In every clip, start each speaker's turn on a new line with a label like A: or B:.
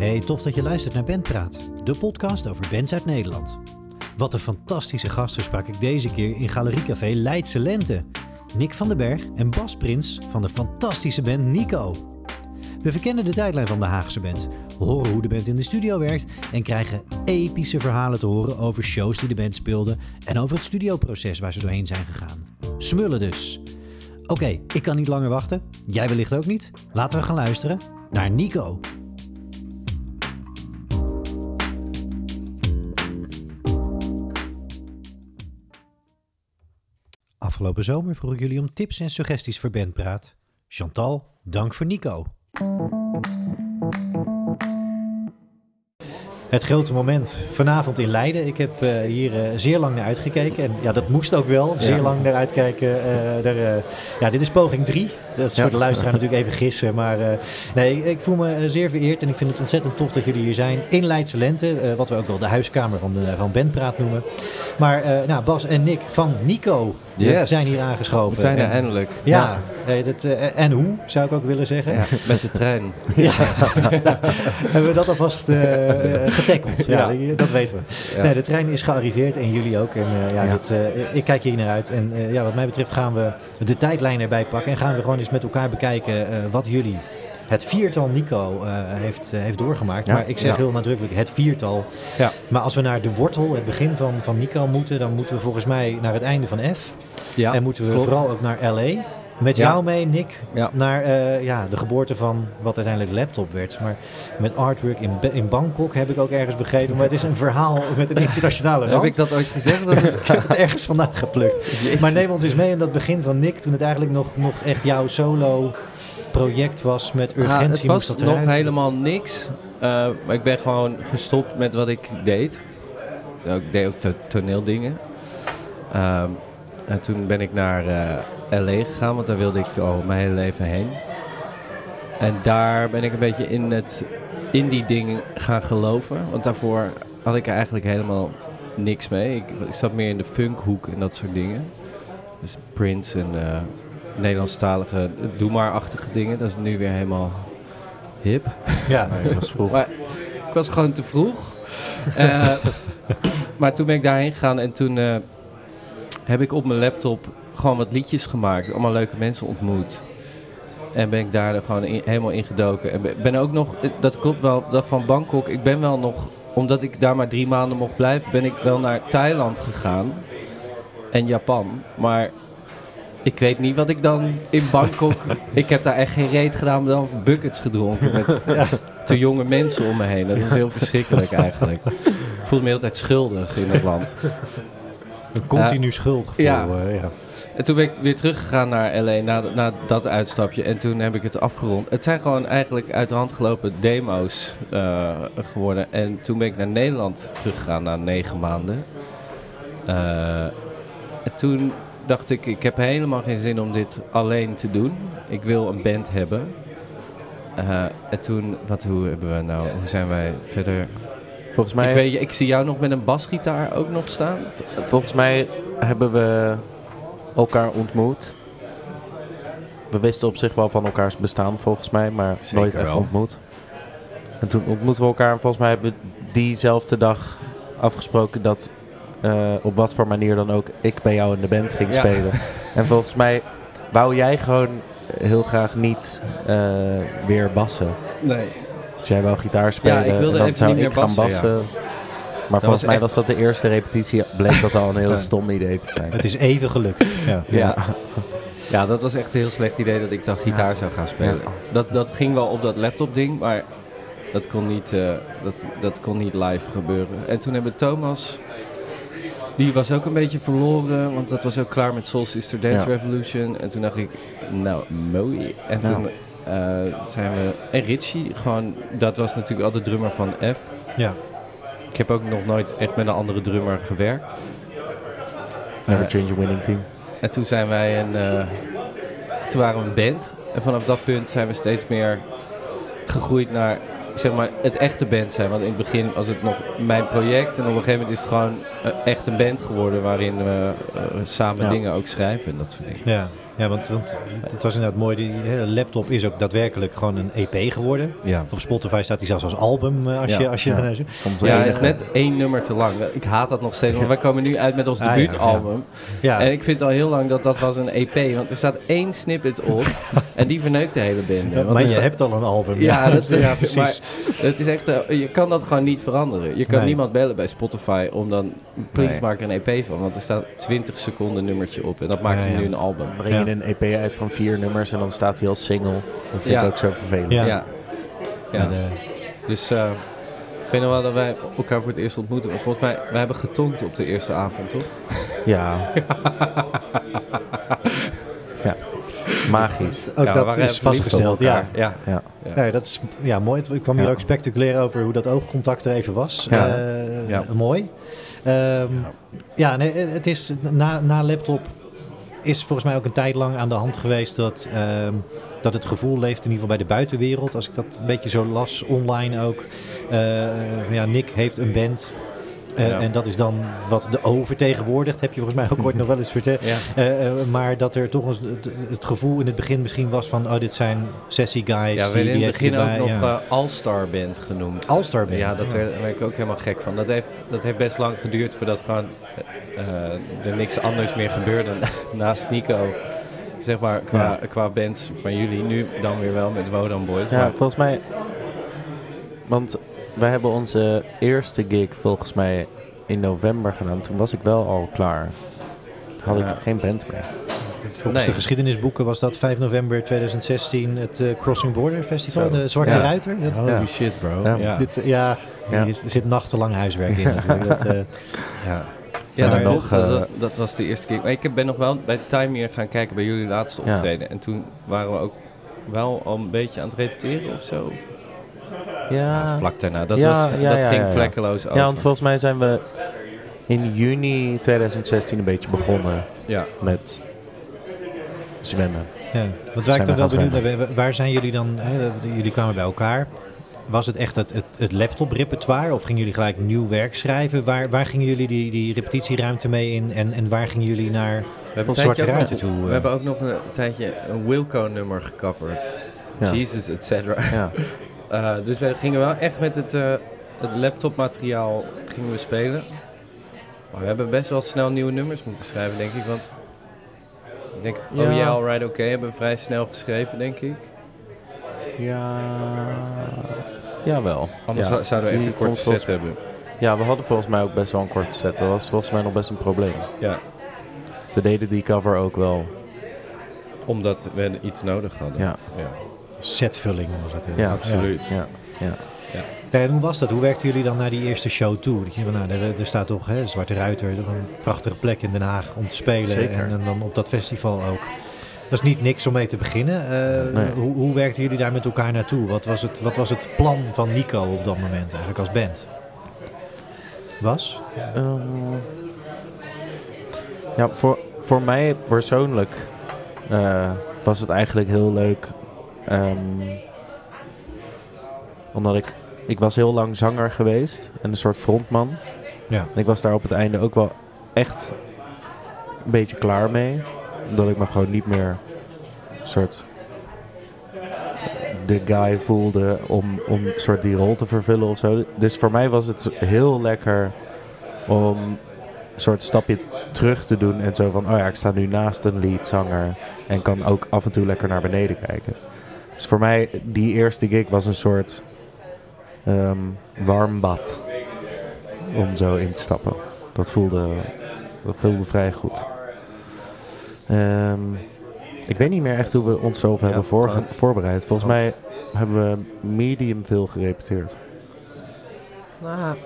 A: Hey, tof dat je luistert naar Bandpraat, de podcast over bands uit Nederland. Wat een fantastische gasten sprak ik deze keer in Galeriecafé Leidse Lente. Nick van den Berg en Bas Prins van de fantastische band Nico. We verkennen de tijdlijn van de Haagse band, horen hoe de band in de studio werkt en krijgen epische verhalen te horen over shows die de band speelde en over het studioproces waar ze doorheen zijn gegaan. Smullen dus. Oké, ik kan niet langer wachten. Jij wellicht ook niet. Laten we gaan luisteren naar Nico. Afgelopen zomer vroeg ik jullie om tips en suggesties voor Bandpraat. Chantal, dank voor Nico. Het grote moment vanavond in Leiden. Ik heb eh, hier eh, zeer lang naar uitgekeken. En ja, dat moest ook wel. Zeer
B: Ja.
A: lang naar uitkijken. eh, daar, ja, dit is poging 3. Dat is
B: Ja.
A: voor de luisteraar natuurlijk even gissen. Maar nee, ik, ik voel me zeer vereerd. En ik vind het ontzettend tof dat jullie hier zijn. In Leidse Lente. wat we ook wel de huiskamer van, de, van Bandpraat noemen. Maar nou, Bas en Nick van Nico
B: Yes.
A: zijn hier aangeschoven.
B: We zijn er
A: En-
B: eindelijk.
A: Ja, eh, dat, en hoe zou ik ook willen zeggen.
B: Ja, met de trein.
A: Ja. Hebben we dat alvast getackled? Ja,
B: Ja.
A: dat weten we. Nee, de trein is gearriveerd en jullie ook. En eh, ja,
B: Ja.
A: Dit, ik kijk hier naar uit. En ja, wat mij betreft gaan we de tijdlijn erbij pakken. En gaan we gewoon eens met elkaar bekijken wat jullie, het viertal Nico, eh, heeft, eh, heeft doorgemaakt.
B: Ja.
A: Maar ik zeg
B: Ja.
A: heel nadrukkelijk het viertal.
B: Ja.
A: Maar als we naar de wortel, het begin van, van Nico moeten, dan moeten we volgens mij naar het einde van F.
B: Ja,
A: en moeten we
B: klopt.
A: vooral ook naar LA. Met
B: Ja.
A: jou mee, Nick,
B: Ja.
A: naar eh, ja, de geboorte van wat uiteindelijk laptop werd. Maar met artwork in, in Bangkok heb ik ook ergens begrepen. Maar het is een verhaal met een internationale rand.
B: Heb ik dat ooit gezegd? Dat
A: Ik heb het ergens vandaan geplukt.
B: Jezus.
A: Maar neem ons eens mee in dat begin van Nick, toen het eigenlijk nog, nog echt jouw solo project was met urgentie.
B: Ah, het
A: moest
B: was
A: dat
B: nog helemaal niks. Eh, maar ik ben gewoon gestopt met wat ik deed. Ik deed ook to- toneeldingen. Ehm, en toen ben ik naar eh, LA gegaan, want daar wilde ik al mijn hele leven heen. En daar ben ik een beetje in, het, in die dingen gaan geloven. Want daarvoor had ik er eigenlijk helemaal niks mee. Ik, ik zat meer in de funkhoek en dat soort dingen. Dus Prince en eh Nederlandstalige doe maar-achtige dingen. Dat is nu weer helemaal hip.
A: Ja,
C: Nee, dat was vroeg.
B: Maar ik was gewoon te vroeg. Eh, maar toen ben ik daarheen gegaan en toen eh, heb ik op mijn laptop gewoon wat liedjes gemaakt. Allemaal leuke mensen ontmoet. En ben ik daar gewoon in- helemaal in gedoken. En ben- ook nog, dat klopt wel, dat van Bangkok. Ik ben wel nog, omdat ik daar maar drie maanden mocht blijven, ben ik wel naar Thailand gegaan. En Japan. Maar ik weet niet wat ik dan in Bangkok... ik heb daar echt geen reet gedaan, maar dan buckets gedronken met te jonge mensen om me heen. Dat is heel verschrikkelijk eigenlijk. Ik voelde me de hele tijd schuldig in het land.
A: een continu schuldgevoel.
B: Ja.
A: eh, ja.
B: En toen ben ik weer teruggegaan naar LA na, na dat uitstapje. En toen heb ik het afgerond. Het zijn gewoon eigenlijk uit de hand gelopen demo's eh, geworden. En toen ben ik naar Nederland teruggegaan na negen maanden. Eh, en toen dacht ik, ik heb helemaal geen zin om dit alleen te doen. Ik wil een band hebben. Eh, en toen, wat, hoe hebben we nou, hoe zijn wij verder?
C: Volgens mij,
B: Ik, weet, ik zie jou nog met een basgitaar ook nog staan.
C: volgens mij hebben we elkaar ontmoet. We wisten op zich wel van elkaars bestaan volgens mij, maar
A: Zeker
C: nooit echt
A: wel.
C: ontmoet. En toen ontmoetten we elkaar en volgens mij hebben we diezelfde dag afgesproken dat eh, op wat voor manier dan ook ik bij jou in de band ging
B: Ja.
C: spelen. En volgens mij wou jij gewoon heel graag niet eh, weer bassen.
B: Nee.
C: Dus jij wou gitaar spelen
B: Ja, ik wilde
C: en dan
B: even
C: zou
B: niet
C: ik
B: meer
C: gaan
B: bassen,
C: bassen. Maar volgens
B: was
C: mij
B: echt-
C: was dat de eerste repetitie, bleek dat al een heel stom idee te zijn.
A: Het is even gelukt. Ja.
B: Ja. ja, dat was echt een heel slecht idee dat ik dan gitaar
C: Ja.
B: zou gaan spelen.
C: Ja.
B: Dat, dat ging wel op dat laptop ding, maar dat kon, niet, eh, dat, dat kon niet live gebeuren. En toen hebben Thomas, die was ook een beetje verloren, want dat was ook klaar met Soul Sister Dance
C: Ja.
B: Revolution. En toen dacht ik, nou, mooi. En toen eh, zijn we... En Richie, gewoon, dat was natuurlijk altijd drummer van F.
A: Ja.
B: Ik heb ook nog nooit echt met een andere drummer gewerkt.
C: Never
B: Eh,
C: change a winning team.
B: En toen zijn wij een. eh, toen waren we een band. En vanaf dat punt zijn we steeds meer gegroeid naar zeg maar het echte band zijn. Want in het begin was het nog mijn project. En op een gegeven moment is het gewoon eh, echt een band geworden waarin we eh, samen
C: Ja.
B: dingen ook schrijven en dat soort dingen.
A: Ja. Ja, want, want het was inderdaad mooi. Die laptop is ook daadwerkelijk gewoon een EP geworden.
B: Ja.
A: Op Spotify staat hij zelfs als album. eh, Als
B: Ja.
A: je, als je
C: Ja.
B: Ja, hij
C: enige-
B: is net één nummer te lang. Ik haat dat nog steeds, want wij komen nu uit met ons
A: Ah,
B: debuutalbum.
A: ja.
B: En ik vind al heel lang dat dat was een EP, want er staat één snippet op en die verneukt de hele. Want
A: maar je hebt al een album.
B: Ja, dat,
A: ja precies.
B: Maar het is echt, eh, je kan dat gewoon niet veranderen. Je kan
A: Nee.
B: niemand bellen bij Spotify om dan, please
C: Nee.
B: maak er een EP van. Want er staat 20 seconden nummertje op en dat maakt
A: Ja,
B: hem
A: ja.
B: nu een album.
C: Een EP uit van vier nummers en dan staat hij als single. Dat vind
B: Ja.
C: ik ook zo vervelend.
A: Ja.
B: Ja. ja.
A: En,
B: Dus eh, ik weet nog wel dat wij elkaar voor het eerst ontmoeten. Maar volgens mij, wij hebben getonkt op de eerste avond, toch?
C: Ja. ja. Magisch.
A: ook
B: Ja,
A: dat is vastgesteld. Ja.
B: ja.
C: Ja.
B: Ja.
A: Ja, dat is ja, mooi. Ik kwam hier ook spectaculair over hoe dat oogcontact er even was.
C: Ja.
A: Eh,
B: Ja.
A: Mooi. Ehm, ja, nee, het is na, na laptop is volgens mij ook een tijd lang aan de hand geweest dat, ehm, dat het gevoel leeft in ieder geval bij de buitenwereld. Als ik dat een beetje zo las online ook. Eh, ja, Nick heeft een band. Eh,
B: Ja.
A: En dat is dan wat de O vertegenwoordigt, heb je volgens mij ook ooit nog wel eens verteld.
B: Ja.
A: Eh, eh, maar dat er toch een, het, het gevoel in het begin misschien was van, oh, dit zijn sessie guys.
B: Ja, we
A: die,
B: werden in het begin ook nog
A: ja.
B: All-Star Band genoemd.
A: All-Star Band,
B: Ja, dat
A: ja.
B: werd, daar werd ik ook helemaal gek van. Dat heeft, dat heeft best lang geduurd voordat gewoon eh, er niks anders meer gebeurde naast Nico. Zeg maar, qua, qua bands van jullie. Nu dan weer wel met Wodan Boys.
C: Ja,
B: maar,
C: volgens mij. Want wij hebben onze eerste gig volgens mij in november gedaan. Toen was ik wel al klaar. Toen had
B: Ja.
C: ik geen band meer.
A: Volgens
B: Nee.
A: de geschiedenisboeken was dat 5 november 2016 het eh, Crossing Border Festival,
C: Zo.
A: de Zwarte
C: Ja.
A: Ruiter. Dat,
B: Holy
C: Ja.
B: shit, bro.
C: Ja.
B: Ja.
A: dit, eh, ja,
C: Ja.
A: hier zit nachtenlang huiswerk in natuurlijk. Dat, eh,
B: Ja, dat,
C: er nog,
B: dat,
C: eh,
B: dat, dat was de eerste keer. Maar ik ben nog wel bij Time hier gaan kijken bij jullie laatste
C: Ja.
B: optreden. En toen waren we ook wel al een beetje aan het repeteren of zo.
C: Ja,
B: Vlak daarna. Dat,
C: Ja,
B: was,
C: ja,
B: dat
C: ja,
B: ging
C: ja, ja.
B: vlekkeloos over.
C: ja, want volgens mij zijn we in juni 2016 een beetje begonnen
B: ja.
C: met zwemmen.
A: ja. Want waar ik dan
C: we
A: wel benieuwd naar waar zijn jullie dan, hè, jullie kwamen bij elkaar. Was het echt het, het, het laptop-repertoire of gingen jullie gelijk nieuw werk schrijven? Waar, waar gingen jullie die, die repetitieruimte mee in en, en waar gingen jullie naar
B: We
A: Zwarte
B: nog-
A: toe?
B: we
A: eh?
B: hebben ook nog een tijdje een Wilco-nummer gecoverd.
C: Ja.
B: Jesus, et cetera.
C: Ja.
B: Eh, dus we gingen wel echt met het, eh, het laptopmateriaal gingen we spelen. Maar we hebben best wel snel nieuwe nummers moeten schrijven, denk ik. Want ik denk,
C: Ja.
B: oh yeah, alright, oké, hebben we vrij snel geschreven, denk ik.
C: ja, jawel.
B: Anders
C: ja.
B: zou- zouden we echt een korte set hebben.
C: Ja, we hadden volgens mij ook best wel een korte set. Dat was volgens mij nog best een probleem.
B: Ja,
C: Ze deden die cover ook wel.
B: omdat we iets nodig hadden.
C: Ja,
B: ja.
A: Setvulling? Was het,
C: ja
B: absoluut.
C: Ja. Ja.
A: Ja, en hoe was dat? Hoe werkten jullie dan naar die eerste show toe? Dat je, van, nou, er, er staat toch hè, Zwarte Ruiter, een prachtige plek in Den Haag om te spelen. En, en dan op dat festival ook. Dat is niet niks om mee te beginnen. Eh,
C: Nee.
A: hoe, hoe werkten jullie daar met elkaar naartoe? Wat was, het, wat was het plan van Nico op dat moment eigenlijk als band? Was?
C: Ehm, ja, voor, voor mij persoonlijk eh, was het eigenlijk heel leuk. Ehm, omdat ik, ik was heel lang zanger geweest en een soort frontman.
A: Ja.
C: En ik was daar op het einde ook wel echt een beetje klaar mee. Omdat ik me gewoon niet meer een soort de guy voelde om, om een soort die rol te vervullen of zo. Dus voor mij was het heel lekker om een soort stapje terug te doen en zo van, oh ja, ik sta nu naast een leadzanger en kan ook af en toe lekker naar beneden kijken. Dus voor mij, die eerste gig was een soort ehm, warm bad om zo in te stappen. Dat voelde, dat voelde vrij goed. Ehm, ik weet niet meer echt hoe we ons zo op hebben voor, voorbereid. Volgens mij hebben we medium veel gerepeteerd.
B: Nou,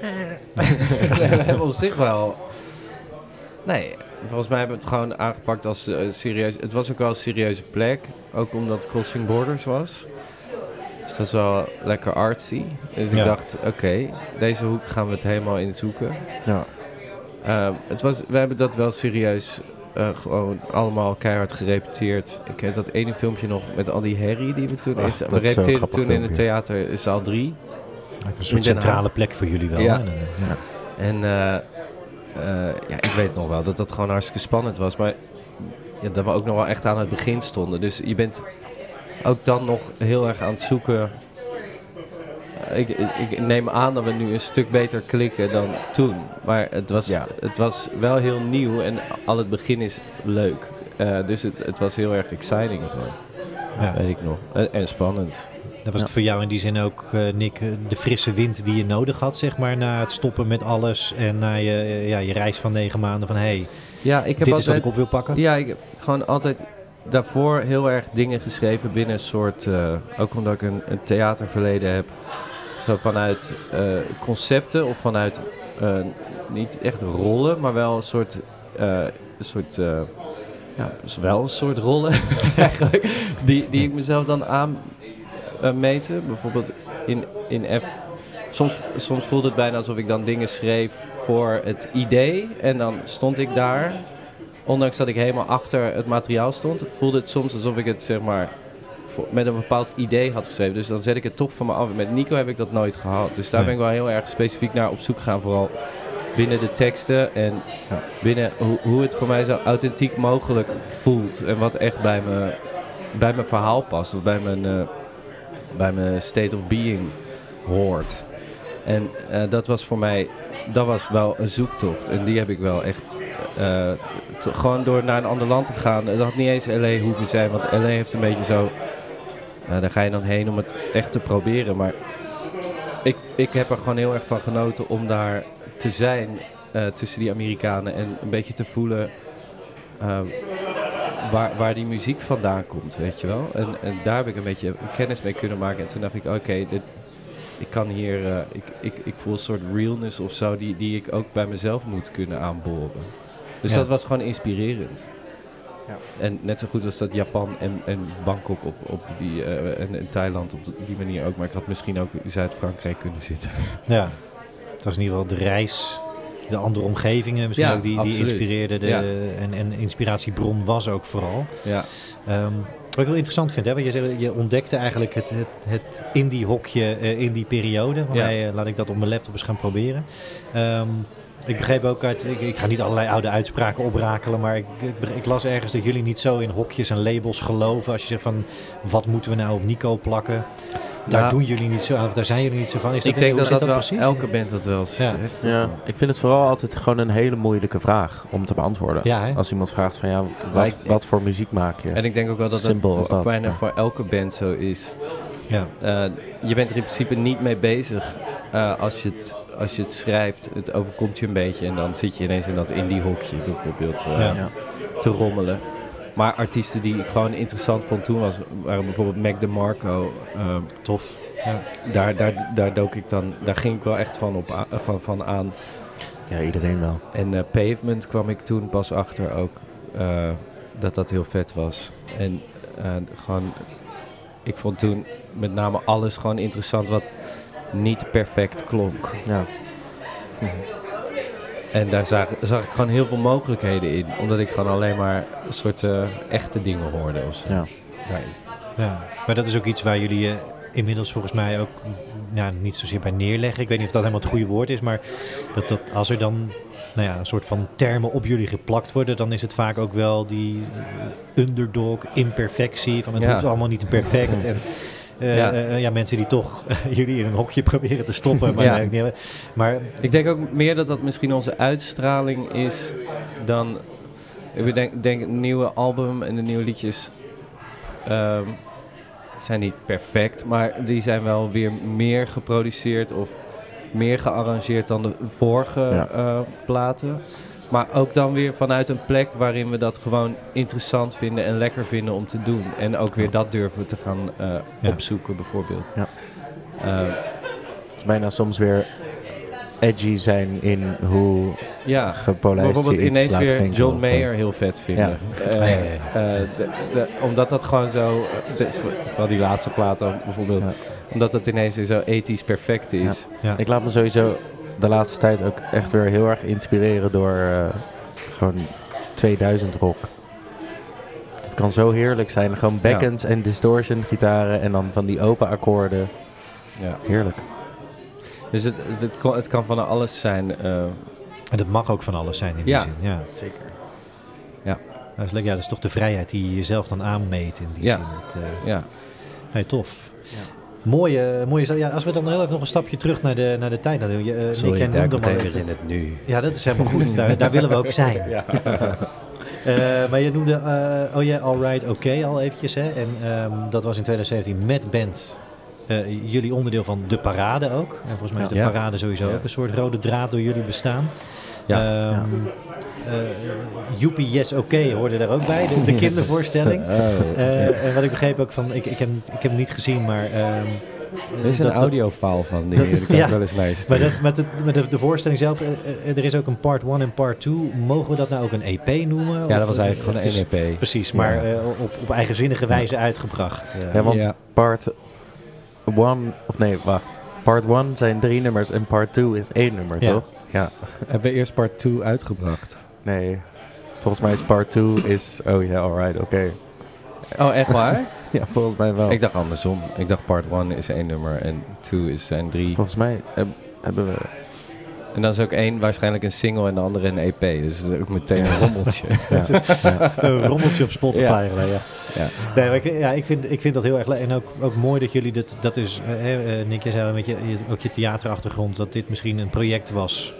B: we hebben op zich wel. Nee, volgens mij hebben we het gewoon aangepakt als eh, serieus. Het was ook wel een serieuze plek. Ook omdat het Crossing Borders was. Dus dat is wel lekker artsy. Dus ik dacht, oké, deze hoek gaan we het helemaal in zoeken.
C: Ja.
B: Ehm, het was, we hebben dat wel serieus eh, gewoon allemaal keihard gerepeteerd. Ik heb dat ene filmpje nog met al die herrie die we toen...
C: Ach,
B: we repeteerden toen in het
C: filmpje.
B: theater in zaal 3.
A: Een soort centrale plek voor jullie wel.
B: Ja.
A: hè? En, ja.
B: En eh, ja, ik weet nog wel dat dat gewoon hartstikke spannend was. Maar ja, dat we ook nog wel echt aan het begin stonden. Dus je bent ook dan nog heel erg aan het zoeken. Eh, Ik, ik, neem aan dat we nu een stuk beter klikken dan toen. Maar het was,
C: Ja.
B: het was wel heel nieuw en al het begin is leuk. Eh, dus het, het was heel erg exciting gewoon,
A: Ja.
B: weet ik nog. En, en spannend.
A: Dat was het voor jou in die zin ook, eh, Nick, eh, de frisse wind die je nodig had, zeg maar, na het stoppen met alles en na je, eh, ja, je reis van negen maanden van, hé, hey,
B: Ja, ik heb
A: dit is wat
B: altijd...
A: ik op wil pakken?
B: Ja, ik heb gewoon altijd daarvoor heel erg dingen geschreven binnen een soort... ook omdat ik een, een theaterverleden heb. Zo vanuit concepten of vanuit niet echt rollen, maar wel een soort... een soort ja, wel een soort rollen eigenlijk. Die, die ik mezelf dan aan meten. Bijvoorbeeld in, in F... Soms, soms voelde het bijna alsof ik dan dingen schreef voor het idee. En dan stond ik daar ondanks dat ik helemaal achter het materiaal stond, voelde het soms alsof ik het zeg maar met een bepaald idee had geschreven. Dus dan zet ik het toch van me af. Met Nico heb ik dat nooit gehad. Dus daar
A: Nee.
B: ben ik wel heel erg specifiek naar op zoek gegaan. Vooral binnen de teksten en binnen hoe, hoe het voor mij zo authentiek mogelijk voelt. En wat echt bij, me, bij mijn verhaal past. Of bij mijn, eh, bij mijn state of being hoort. En eh, dat was voor mij, dat was wel een zoektocht. En die heb ik wel echt, eh, gewoon door naar een ander land te gaan. Dat had niet eens LA hoeven zijn, want LA heeft een beetje zo, nou, daar ga je dan heen om het echt te proberen. Maar ik, ik heb er gewoon heel erg van genoten om daar te zijn eh, tussen die Amerikanen. En een beetje te voelen waar, waar die muziek vandaan komt, weet je wel. En, en daar heb ik een beetje kennis mee kunnen maken. En toen dacht ik, oké, dit ik kan hier, eh, ik, ik, ik voel een soort realness of zo die, die ik ook bij mezelf moet kunnen aanboren. Dus
A: Ja.
B: dat was gewoon inspirerend.
C: Ja.
B: En net zo goed als dat Japan en, en Bangkok op, op die, eh, en, en Thailand op die manier ook. Maar ik had misschien ook in Zuid-Frankrijk kunnen zitten.
A: Ja, het was in ieder geval de reis, de andere omgevingen, misschien
B: Ja,
A: ook die, die inspireerden. De,
B: Ja.
A: en, en inspiratiebron was ook vooral.
B: Ja,
A: Ehm, wat ik wel interessant vind, hè, want je, je ontdekte eigenlijk het, het, het indie-hokje eh, in die periode. Van
B: Ja.
A: mij, eh, laat ik dat op mijn laptop eens gaan proberen. Ehm, ik begreep ook uit, ik, ik ga niet allerlei oude uitspraken oprakelen, maar ik, ik, ik las ergens dat jullie niet zo in hokjes en labels geloven. Als je zegt van, wat moeten we nou op Nico plakken? Daar
B: Nou,
A: doen jullie niet zo aan, of daar zijn jullie niet zo van. Is dat
B: ik denk dat dat wel
A: precies?
B: elke band dat wel zegt.
C: Ja, ik vind het vooral altijd gewoon een hele moeilijke vraag om te beantwoorden.
A: Ja?
C: Als iemand vraagt van ja, wat,
B: ik-
C: wat voor muziek maak je?
B: En ik denk ook wel dat
C: Simpel dat,
B: bijna
C: ja.
B: voor elke band zo is.
A: Ja.
B: Eh, je bent er in principe niet mee bezig eh, als, je het, als je het schrijft. Het overkomt je een beetje en dan zit je ineens in dat indie hokje bijvoorbeeld eh,
A: Ja.
C: Ja.
B: te rommelen. Maar artiesten die ik gewoon interessant vond toen was, waren bijvoorbeeld Mac DeMarco. eh,
A: Tof. Ja.
B: daar, daar, daar dook ik dan, daar ging ik wel echt van, op, van, van aan.
C: ja, iedereen wel.
B: En eh, Pavement kwam ik toen pas achter ook eh, dat dat heel vet was. En eh, gewoon, ik vond toen met name alles gewoon interessant wat niet perfect klonk.
C: Ja.
B: En daar zag, zag ik gewoon heel veel mogelijkheden in. Omdat ik gewoon alleen maar een soort eh, echte dingen hoorde. Of zo.
C: Ja.
B: Daarin.
A: Ja, maar dat is ook iets waar jullie je inmiddels volgens mij ook ja, niet zozeer bij neerleggen. Ik weet niet of dat helemaal het goede woord is, maar dat, dat als er dan nou ja, een soort van termen op jullie geplakt worden, dan is het vaak ook wel die eh, underdog, imperfectie, van het
B: Ja.
A: hoeft allemaal niet perfect. En, eh,
B: Ja.
A: eh, ja, mensen die toch jullie in een hokje proberen te stoppen. Maar,
B: Ja.
A: nee, nee, maar
B: Ik denk ook meer dat dat misschien onze uitstraling is dan... Ik denk, denk het nieuwe album en de nieuwe liedjes ehm, zijn niet perfect, maar die zijn wel weer meer geproduceerd of meer gearrangeerd dan de vorige
C: Ja.
B: eh, platen. Maar ook dan weer vanuit een plek waarin we dat gewoon interessant vinden en lekker vinden om te doen. En ook weer dat durven te gaan eh,
A: Ja.
B: opzoeken bijvoorbeeld.
C: Ja. Het is bijna soms weer edgy zijn in hoe
B: ja.
C: gepolijst
B: Bijvoorbeeld ineens
C: laat
B: weer John
C: of.
B: Mayer heel vet vinden. Eh,
A: Ja,
B: de- de- omdat dat gewoon zo... de- wel die laatste plaat dan bijvoorbeeld. Omdat dat ineens weer zo ethisch perfect is.
C: Ik laat me sowieso de laatste tijd ook echt weer heel erg inspireren door eh, gewoon 2000 rock. Het kan zo heerlijk zijn. Gewoon backends en distortion gitaren en dan van die open akkoorden.
B: Ja.
C: Heerlijk.
B: Dus het, het, het, kon- het kan van alles zijn. eh,
A: En dat mag ook van alles zijn in
B: Ja.
A: die zin. Ja.
C: Zeker.
A: dat is leuk. Ja, dat is toch de vrijheid die je jezelf dan aanmeet in die
B: Ja.
A: zin. Het, eh,
B: Ja.
A: nee, tof. Mooie, mooie ja, als we dan heel even nog een stapje terug naar de, naar de tijd. naar de- je, Nick,
B: Sorry, ik
A: even-
B: weer in het nu.
A: Ja, dat is helemaal goed. daar, daar willen we ook zijn. Eh, maar je noemde eh, Oh Yeah, Alright, Oké al eventjes. Hè? En ehm, dat was in 2017 met band. jullie onderdeel van de parade ook. En volgens mij is de
B: Ja.
A: parade sowieso
B: Ja.
A: ook een soort rode draad door jullie bestaan.
B: Ja.
A: Ehm, eh, Joepie Yes Oké hoorde daar ook bij, de, de kindervoorstelling.
B: Oh.
A: Eh, en wat ik begreep ook van, ik, ik, heb, ik heb hem niet gezien, maar... ehm,
B: er is een audiofile van, die die kan
A: Ja.
B: ik wel eens
A: Maar dat, met, het, met de, de voorstelling zelf, eh, eh, er is ook een part 1 en part 2. Mogen we dat nou ook een EP noemen?
B: ja,
A: Of,
B: dat was
A: eh,
B: eigenlijk gewoon een EP.
A: Precies,
C: Ja.
A: maar eh, op, op eigenzinnige wijze uitgebracht. eh.
C: Ja, want
B: Ja.
C: part 1, of nee, wacht. Part 1 zijn drie nummers en part 2 is één nummer,
A: Ja.
C: toch? Ja.
B: Hebben we eerst part 2 uitgebracht?
C: Nee. Volgens mij is part 2 is, oh ja, alright, oké.
B: Oh, echt waar?
C: Ja, volgens mij wel.
B: Ik dacht andersom. Ik dacht part 1 is één nummer en 2 is zijn drie.
C: Volgens mij heb- hebben we...
B: En dan is ook één waarschijnlijk een single en de andere een EP. Dus dat is ook meteen een rommeltje.
C: Ja, ja.
A: een rommeltje op Spotify.
B: Ja.
A: Ja. Ja.
B: Ja.
A: Nee, ik, ja, ik, vind, ik vind dat heel erg leuk. En ook, ook mooi dat jullie dit, dat is, eh, eh, Nick, jij zei wel met je, je- ook je theaterachtergrond, dat dit misschien een project was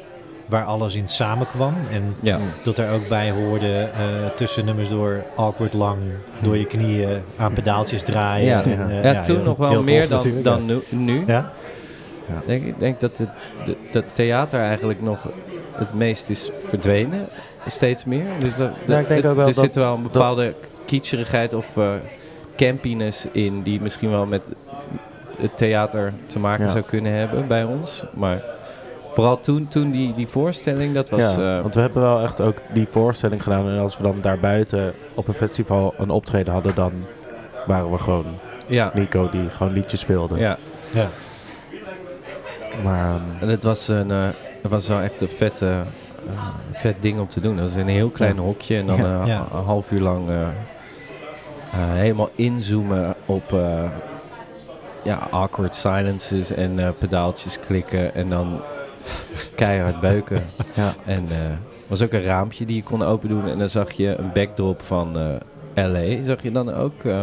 A: waar alles in samenkwam. En
B: Ja.
A: dat er ook bij hoorde eh, tussen nummers door awkward lang, door je knieën aan pedaaltjes draaien.
B: Ja.
A: En, eh,
B: Ja, toen
A: heel-
B: nog wel
A: tof
B: meer dan, dan nu. nu.
A: Ja?
B: Denk, ik denk dat het de- dat theater eigenlijk nog het meest is verdwenen. Steeds meer. Dus dat,
C: Ja, ik denk ook wel
B: er
C: dat-
B: zit wel een bepaalde kietcherigheid of eh campiness in die misschien wel met het theater te maken
C: Ja.
B: zou kunnen hebben bij ons. Maar vooral toen, toen die, die voorstelling, dat was...
C: ja,
B: eh,
C: want we hebben wel echt ook die voorstelling gedaan. En als we dan daarbuiten op een festival een optreden hadden, dan waren we gewoon
B: ja,
C: Nico die gewoon liedjes speelde.
B: ja.
A: Ja.
C: Maar ehm,
B: En het was, een, eh, het was wel echt een vette, eh, vet ding om te doen. Dat was een heel klein
C: Ja.
B: hokje en dan
C: Ja.
B: eh,
A: Ja.
B: een half uur lang helemaal inzoomen op eh, ja, awkward silences en pedaaltjes klikken en dan keihard beuken.
C: ja,
B: En eh, er was ook een raampje die je kon open doen en dan zag je een backdrop van eh, LA. Zag je dan ook, eh,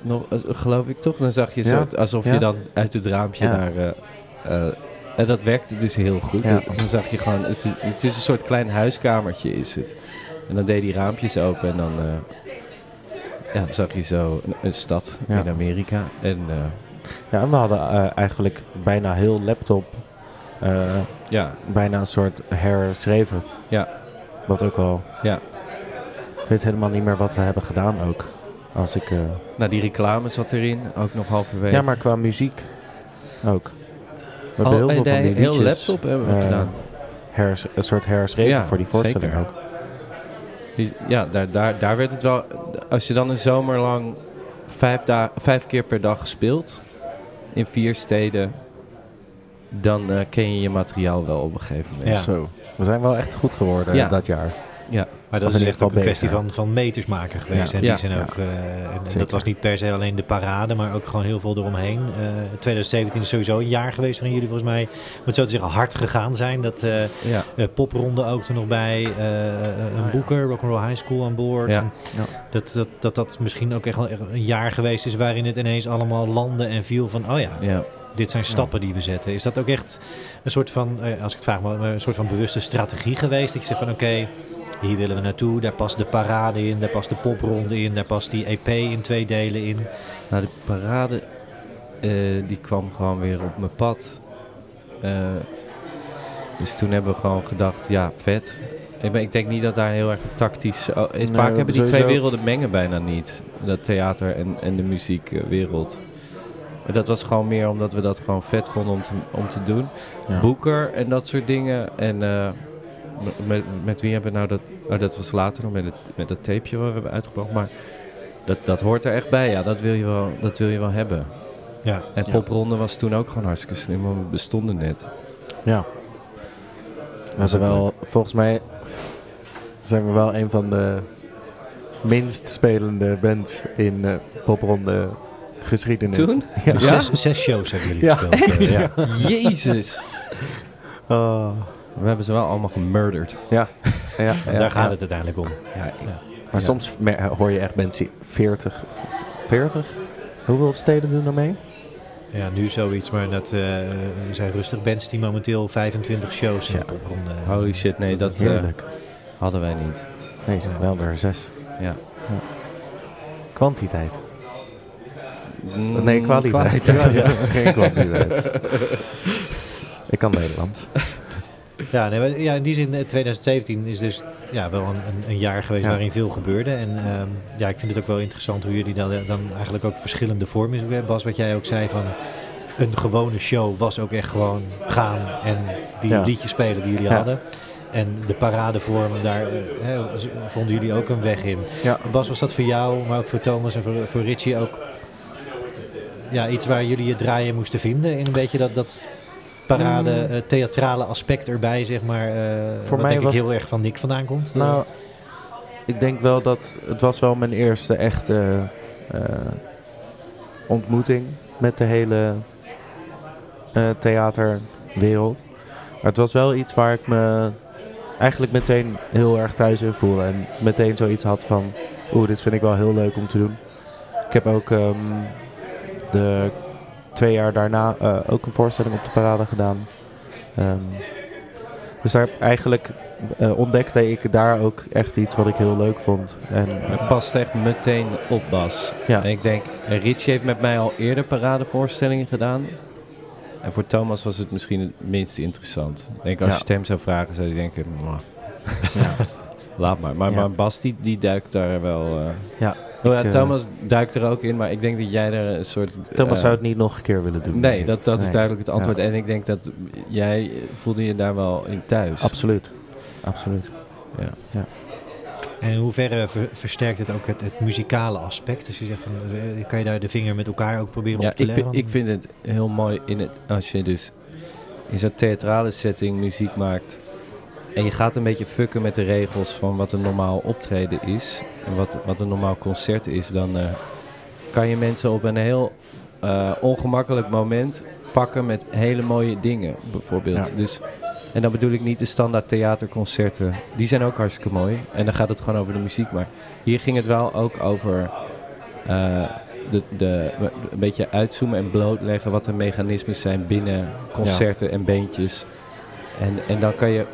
B: nog, eh, geloof ik toch? Dan zag je
C: Ja.
B: zo, alsof
C: Ja.
B: je dan uit het raampje naar... eh, eh, en dat werkte dus heel goed. Dan zag je gewoon, het is, het is een soort klein huiskamertje is het. En dan deed die raampjes open en dan, eh, ja, dan zag je zo een, een stad in Amerika. En eh,
C: ja, en we hadden eh, eigenlijk bijna heel laptop, eh,
B: ja,
C: bijna een soort herschreven.
B: Ja.
C: Wat ook wel...
B: Ja.
C: Ik weet helemaal niet meer wat we hebben gedaan ook. Als ik... eh,
B: nou die reclame zat erin, ook nog halverwege.
C: ja, maar qua muziek ook. We
B: Al-
C: hebben heel veel van die
B: heel
C: liedjes,
B: laptop hebben we
C: eh,
B: gedaan.
C: hers- een soort herschreven
B: Ja,
C: voor die voorstelling
B: zeker.
C: ook.
B: Die- ja, daar, daar, daar werd het wel. Als je dan een zomer lang vijf, da- vijf keer per dag speelt in vier steden, dan eh, ken je je materiaal wel op een gegeven moment.
A: Ja.
C: Zo. We zijn wel echt goed geworden
B: Ja.
C: dat jaar.
A: Maar dat is
C: ieder
A: echt ook
C: geval
A: een kwestie van, van meters maken geweest.
C: Ja.
A: En
B: Ja.
A: die zijn
C: Ja.
A: ook, eh, en- dat was niet per se alleen de parade, maar ook gewoon heel veel eromheen. Eh 2017 is sowieso een jaar geweest waarin jullie volgens mij, om het zo te zeggen, hard gegaan zijn. Dat eh,
B: Ja,
A: eh, popronde ook er nog bij, eh, een boeker, Rock'n'Roll High School aan boord.
B: Ja.
C: Ja.
A: Dat, dat, dat dat misschien ook echt wel echt een jaar geweest is waarin het ineens allemaal landde en viel van, oh ja,
B: ja.
A: Dit zijn stappen die we zetten. Is dat ook echt een soort van, eh, als ik het vraag, maar een soort van bewuste strategie geweest? Dat je zegt van oké, hier willen we naartoe, daar past de parade in, daar past de popronde in, daar past die EP in twee delen in.
B: Nou, de parade eh, die kwam gewoon weer op mijn pad. Eh, dus toen hebben we gewoon gedacht, ja, vet. Ik, ben, ik denk niet dat daar heel erg tactisch... Oh, is-
C: Nee,
B: vaak hebben die twee werelden mengen bijna niet. Dat theater en, en de muziekwereld. Maar dat was gewoon meer omdat we dat gewoon vet vonden om te, om te doen.
C: Ja.
B: Boeker en dat soort dingen. En eh, met, met wie hebben we nou dat... Oh, dat was later nog met het, met dat tapeje wat we hebben uitgebracht. Maar dat, dat hoort er echt bij. Ja, dat wil je wel, dat wil je wel hebben.
A: Ja,
B: En
C: Ja.
B: popronde was toen ook gewoon hartstikke slim, want we bestonden net.
C: Ja. We zijn wel, volgens mij zijn we wel een van de minst spelende bands in eh, popronde geschiedenis.
B: Toen?
C: Ja.
B: Ja?
A: Zes, zes shows hebben jullie
C: Ja.
A: gespeeld. ja.
B: Jezus!
C: Oh.
B: We hebben ze wel allemaal gemurderd.
C: Ja. ja,
A: En
C: ja,
A: daar gaat
C: ja.
A: het uiteindelijk om.
B: Ja,
A: Ja.
C: Maar
B: Ja.
C: soms hoor je echt mensen 40, v- 40? Hoeveel steden doen er mee?
A: Ja, nu zoiets, maar dat, eh, er zijn rustig bands die momenteel 25 shows
C: Ja.
B: Holy shit, nee, dat eh, hadden wij niet.
C: nee, ze zijn wel er zes.
B: Ja.
C: Kwantiteit.
B: Mm,
C: Nee, kwaliteit.
B: kwaliteit, ja.
C: Geen kwantiteit. Ik kan Nederlands.
A: Ja, nee, maar- ja, in die zin, eh, 2017 is dus ja, wel een, een, jaar geweest
C: Ja.
A: waarin veel gebeurde. En ehm, ja, ik vind het ook wel interessant hoe jullie dan, dan eigenlijk ook verschillende vormen is. Bas, wat jij ook zei van een gewone show was ook echt gewoon gaan en die
C: Ja.
A: liedjes spelen die jullie
C: Ja.
A: hadden. En de paradevormen, daar eh, vonden jullie ook een weg in.
C: Ja.
A: Bas, was dat voor jou, maar ook voor Thomas en voor, voor Richie ook ja, iets waar jullie je draaien moesten vinden? In een beetje dat, dat parade,
C: Mm.
A: eh, theatrale aspect erbij, zeg maar. eh
C: Voor
A: wat
C: mij
A: denk
C: was-
A: ik heel erg van Nick vandaan komt.
C: Nou, ik denk wel dat het was wel mijn eerste echte eh, ontmoeting met de hele theaterwereld. Maar het was wel iets waar ik me eigenlijk meteen heel erg thuis in voelde. En meteen zoiets had van, oeh, dit vind ik wel heel leuk om te doen. Ik heb ook ehm, de twee jaar daarna eh, ook een voorstelling op de parade gedaan. Ehm, dus daar eigenlijk eh, ontdekte ik daar ook echt iets wat ik heel leuk vond. En
B: Het past echt meteen op Bas.
C: ja,
B: En ik denk, Richie heeft met mij al eerder paradevoorstellingen gedaan. En voor Thomas was het misschien het minst interessant. Ik denk, als
C: Ja.
B: je het hem zou vragen, zou hij denken, "Mwah,
C: ja,
B: laat maar. Maar, maar Bas, die, die duikt daar wel... eh
C: ja.
B: Oh ja,
C: Ik, eh,
B: Thomas duikt er ook in, maar ik denk dat jij er een soort...
C: Thomas
B: eh,
C: zou het niet nog een keer willen doen.
B: Nee, dat, dat is duidelijk het antwoord.
C: Ja.
B: En ik denk dat jij voelde je daar wel in thuis.
C: Absoluut. Absoluut.
A: En in hoeverre ver- versterkt het ook het, het muzikale aspect? Dus je zegt van, eh, kan je daar de vinger met elkaar ook proberen
B: Ja,
A: op te
B: ik,
A: leggen?
B: vind- ik vind het heel mooi in het, als je dus in zo'n theatrale setting muziek maakt. En je gaat een beetje fucken met de regels van wat een normaal optreden is. En wat, wat een normaal concert is. Dan eh, kan je mensen op een heel eh, ongemakkelijk moment pakken met hele mooie dingen, bijvoorbeeld.
C: Ja.
B: Dus, en dan bedoel ik niet de standaard theaterconcerten. Die zijn ook hartstikke mooi. En dan gaat het gewoon over de muziek. Maar hier ging het wel ook over eh, de, de, een beetje uitzoomen en blootleggen wat de mechanismes zijn binnen concerten en beentjes. En, en dan kan je,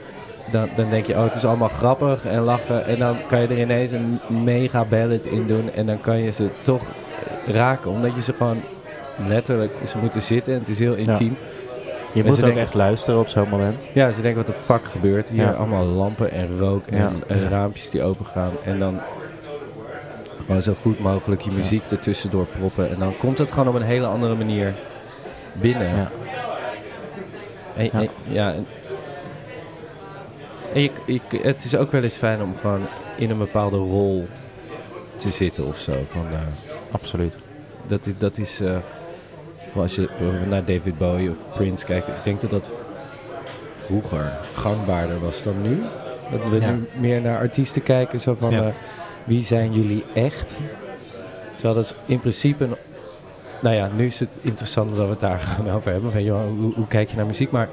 B: dan, dan denk je, oh het is allemaal grappig en lachen. En dan kan je er ineens een mega ballad in doen. En dan kan je ze toch raken, omdat je ze gewoon letterlijk, ze moeten zitten en het is heel intiem.
C: Je
B: En
C: moet
B: ze
C: ook
B: denken-
C: echt luisteren op zo'n moment.
B: Ja, ze denken wat de fuck gebeurt hier.
C: Ja.
B: Allemaal lampen en rook en,
C: Ja.
B: en
C: Ja.
B: raampjes die open gaan. En dan gewoon zo goed mogelijk je muziek ertussendoor proppen. En dan komt het gewoon op een hele andere manier binnen.
C: Ja.
B: En,
C: Ja.
B: en- ja, en, en je, je- het is ook wel eens fijn om gewoon in een bepaalde rol te zitten of zo. Van, eh,
C: Absoluut.
B: dat is, dat is eh, als je bijvoorbeeld naar David Bowie of Prince kijkt, ik denk dat dat vroeger gangbaarder was dan nu. Dat we
A: Ja.
B: nu meer naar artiesten kijken, zo van
A: Ja.
B: eh, wie zijn jullie echt? Terwijl dat is in principe, een- nou ja, nu is het interessant dat we het daar gaan over hebben. Van, joh, hoe, hoe kijk je naar muziek? Maar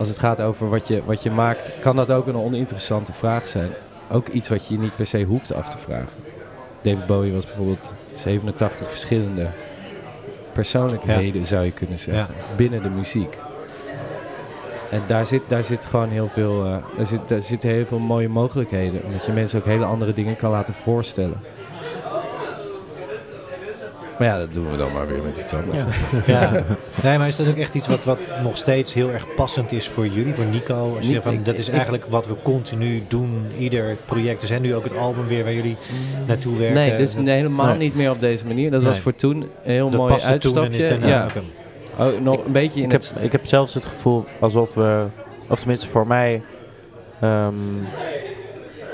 B: als het gaat over wat je, wat je maakt, kan dat ook een oninteressante vraag zijn. Ook iets wat je niet per se hoeft af te vragen. David Bowie was bijvoorbeeld 87 verschillende persoonlijkheden, zou je kunnen zeggen, binnen de muziek. En daar zit, daar zit gewoon heel veel, eh, daar, zit, daar zitten heel veel mooie mogelijkheden. Omdat je mensen ook hele andere dingen kan laten voorstellen. Maar ja, dat doen we dan maar weer met iets anders.
A: Ja. nee, maar is dat ook echt iets wat, wat nog steeds heel erg passend is voor jullie, voor Nico? Als je
B: Niet-
A: van,
B: ik-
A: dat is
B: ik-
A: eigenlijk wat we continu doen, ieder project. Er zijn nu ook het album weer waar jullie naartoe werken.
B: Nee, dus nee, helemaal
C: Nee.
B: niet meer op deze manier. Dat was voor toen een heel
A: dat
B: mooi
A: paste toen en is
B: uitstapje. Ja, oh, nog een beetje in
C: Ik heb,
B: het...
C: ik heb zelfs het gevoel alsof we, of tenminste voor mij, ehm,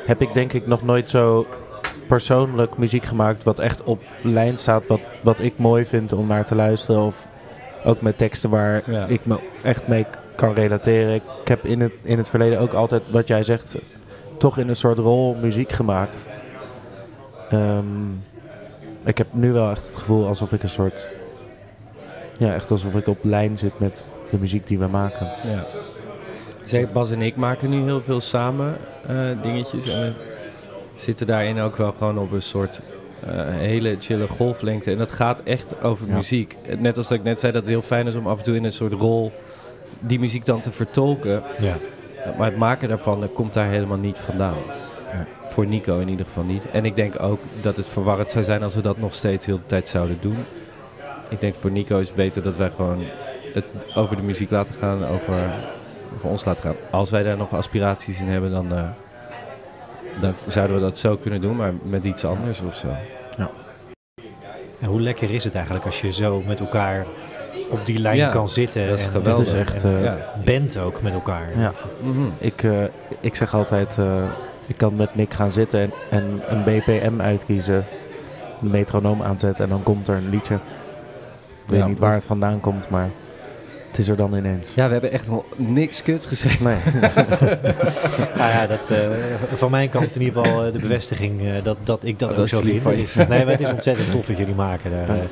C: heb ik denk ik nog nooit zo persoonlijk muziek gemaakt wat echt op lijn staat, wat, wat ik mooi vind om naar te luisteren. Of ook met teksten waar
B: Ja.
C: ik me echt mee kan relateren. Ik heb in het, in het verleden ook altijd, wat jij zegt, toch in een soort rol muziek gemaakt. Ehm, ik heb nu wel echt het gevoel alsof ik een soort, ja, echt alsof ik op lijn zit met de muziek die we maken.
B: Ja. Zeg, Bas en ik maken nu heel veel samen eh, dingetjes. En zitten daarin ook wel gewoon op een soort eh, hele chille golflengte. En dat gaat echt over
C: Ja.
B: muziek. Net als dat ik net zei dat het heel fijn is om af en toe in een soort rol die muziek dan te vertolken.
A: Ja.
B: Uh, Maar het maken daarvan komt daar helemaal niet vandaan.
C: Ja.
B: Voor Nico in ieder geval niet. En ik denk ook dat het verwarrend zou zijn als we dat nog steeds heel de tijd zouden doen. Ik denk voor Nico is het beter dat wij gewoon het over de muziek laten gaan, over, over ons laten gaan. Als wij daar nog aspiraties in hebben, dan, eh, dan zouden we dat zo kunnen doen, maar met iets anders of zo.
A: En hoe lekker is het eigenlijk als je zo met elkaar op die lijn
B: Ja,
A: kan zitten
B: dat is
A: en,
B: geweldig.
C: Het is echt,
A: en
C: eh,
B: ja.
A: bent ook met elkaar.
C: Ja,
B: Mhm.
C: ik, eh, ik zeg altijd, eh, ik kan met Nick gaan zitten en, en een BPM uitkiezen, een metronoom aanzetten en dan komt er een liedje. Ik weet
B: Ja,
C: niet waar het vandaan komt, maar het is er dan ineens.
B: Ja, we hebben echt nog niks kut geschreven.
C: Nee,
A: Nou ja, dat, eh, van mijn kant in ieder geval eh, de bevestiging eh, dat, dat ik dat
B: Oh,
A: ook
B: dat
A: zo
B: is lief
A: vind. nee, maar het is ontzettend tof wat jullie maken daar.
C: Dank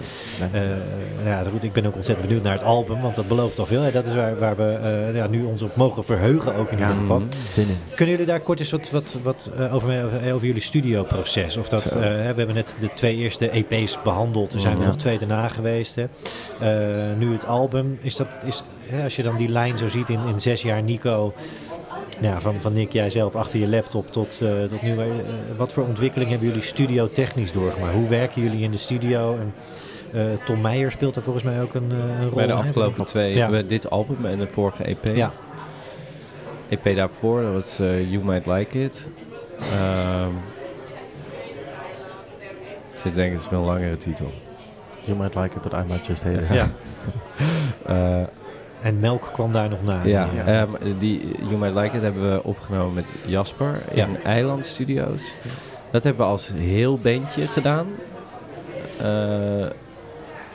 A: nou ja, goed, ik ben ook ontzettend benieuwd naar het album, want dat belooft toch veel. Hè? Dat is waar, waar we ja, nu ons op mogen verheugen ook in
C: Ja.
A: ieder geval.
B: Mhm.
C: zin in.
A: Kunnen jullie daar kort eens wat, wat, wat over, over, over jullie studioproces? Of dat,
C: Zo.
A: we hebben net de twee eerste EP's behandeld. Er zijn er
C: Ja.
A: nog twee daarna geweest. Hè. Nu het album. Is dat, is, hè, als je dan die lijn zo ziet in, in zes jaar Nico. Nou van, van Nick, jij zelf achter je laptop tot, eh, tot nu. eh, wat voor ontwikkeling hebben jullie studio technisch doorgemaakt? Hoe werken jullie in de studio? En, eh, Tom Meijer speelt daar volgens mij ook een, een rol
B: Bij de
A: hè?
B: afgelopen twee
A: Ja.
B: hebben we dit album en de vorige EP.
A: Ja.
B: EP daarvoor, dat was eh, You Might Like It. Ehm ik zit denk ik, het is een veel langere titel.
C: You might like it, but I might just hate it.
A: Ja. En Melk kwam daar nog na.
B: ja,
C: Ja.
B: ehm, die You Might Like It hebben we opgenomen met Jasper in
A: Ja.
B: Eiland Studios. Dat hebben we als heel bandje gedaan. Eh,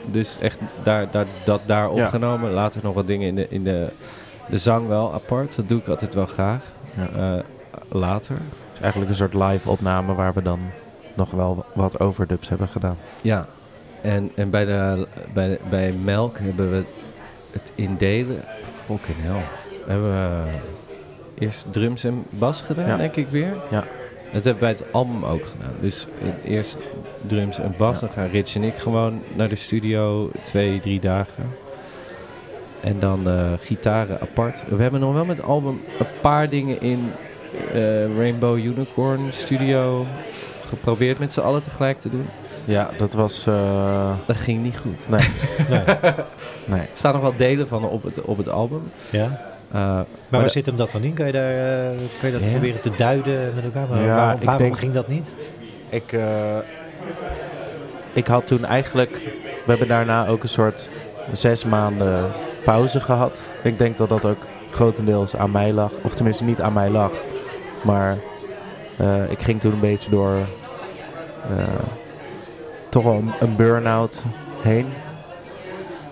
B: dus echt daar, daar, dat daar
C: Ja.
B: opgenomen. Later nog wat dingen in de, in de, de zang wel apart. Dat doe ik altijd wel graag.
C: Ja.
B: Eh, later.
C: Het is eigenlijk een soort live opname waar we dan nog wel wat overdubs hebben gedaan.
B: Ja. En, en bij, de, bij, bij Melk hebben we het indelen. Fucking hell. Hebben we eerst drums en bas gedaan,
C: Ja.
B: denk ik weer.
C: Ja.
B: Dat hebben we bij het album ook gedaan. Dus eh, eerst drums en bas.
C: Ja.
B: Dan gaan Rich en ik gewoon naar de studio. Twee, drie dagen. En dan eh, gitaren apart. We hebben nog wel met het album een paar dingen in eh, Rainbow Unicorn Studio geprobeerd met z'n allen tegelijk te doen.
C: Ja, dat was... eh,
B: Dat ging niet goed.
C: nee,
A: Nee.
C: nee.
B: Er staan nog wel delen van op het, op het album.
A: Ja.
B: Eh,
A: Maar
B: Maar
A: waar zit hem dat dan in? Kan je, daar, eh, kan je dat
B: Ja.
A: proberen te duiden met elkaar? Maar
C: Ja,
A: waarom
C: ik
A: waarom
C: denk-
A: ging dat niet?
C: Ik, eh, ik had toen eigenlijk... We hebben daarna ook een soort zes maanden pauze gehad. Ik denk dat dat ook grotendeels aan mij lag. Of tenminste niet aan mij lag. Maar eh, ik ging toen een beetje door... eh, toch wel een, burn-out heen.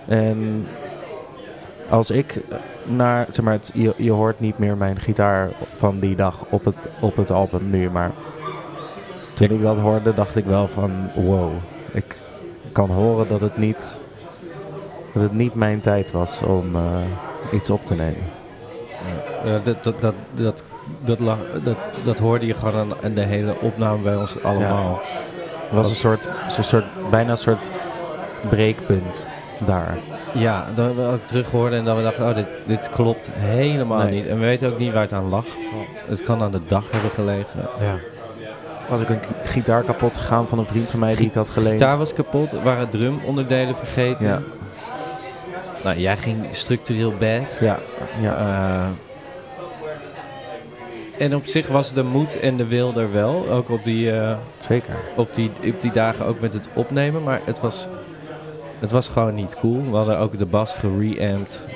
C: En als ik naar... Zeg maar, het, je, je hoort niet meer mijn gitaar van die dag op het, op het album nu, maar... Toen ik dat hoorde, dacht ik wel van wow. Ik kan horen dat het niet, dat het niet mijn tijd was om eh, iets op te nemen.
B: eh, dat, dat, dat, dat, dat, dat, dat hoorde je gewoon aan, aan de hele opname bij ons allemaal.
C: Was een soort, een soort, bijna een soort breekpunt daar.
B: Ja, dat we ook terug hoorden en dat we dachten, oh, dit, dit klopt helemaal
C: Nee.
B: niet. En we weten ook niet waar het aan lag. Het kan aan de dag hebben gelegen.
A: Ja.
C: Was ik een gi- gitaar kapot gegaan van een vriend van mij die ik had geleend.
B: Gitaar was kapot, waren drumonderdelen vergeten.
C: Ja,
B: Nou, jij ging structureel bad.
C: ja, ja.
B: Eh, en op zich was de moed en de wil er wel. Ook op die, eh,
C: zeker.
B: op die, op die dagen ook met het opnemen. Maar het was, het was gewoon niet cool. We hadden ook de bas gereamped.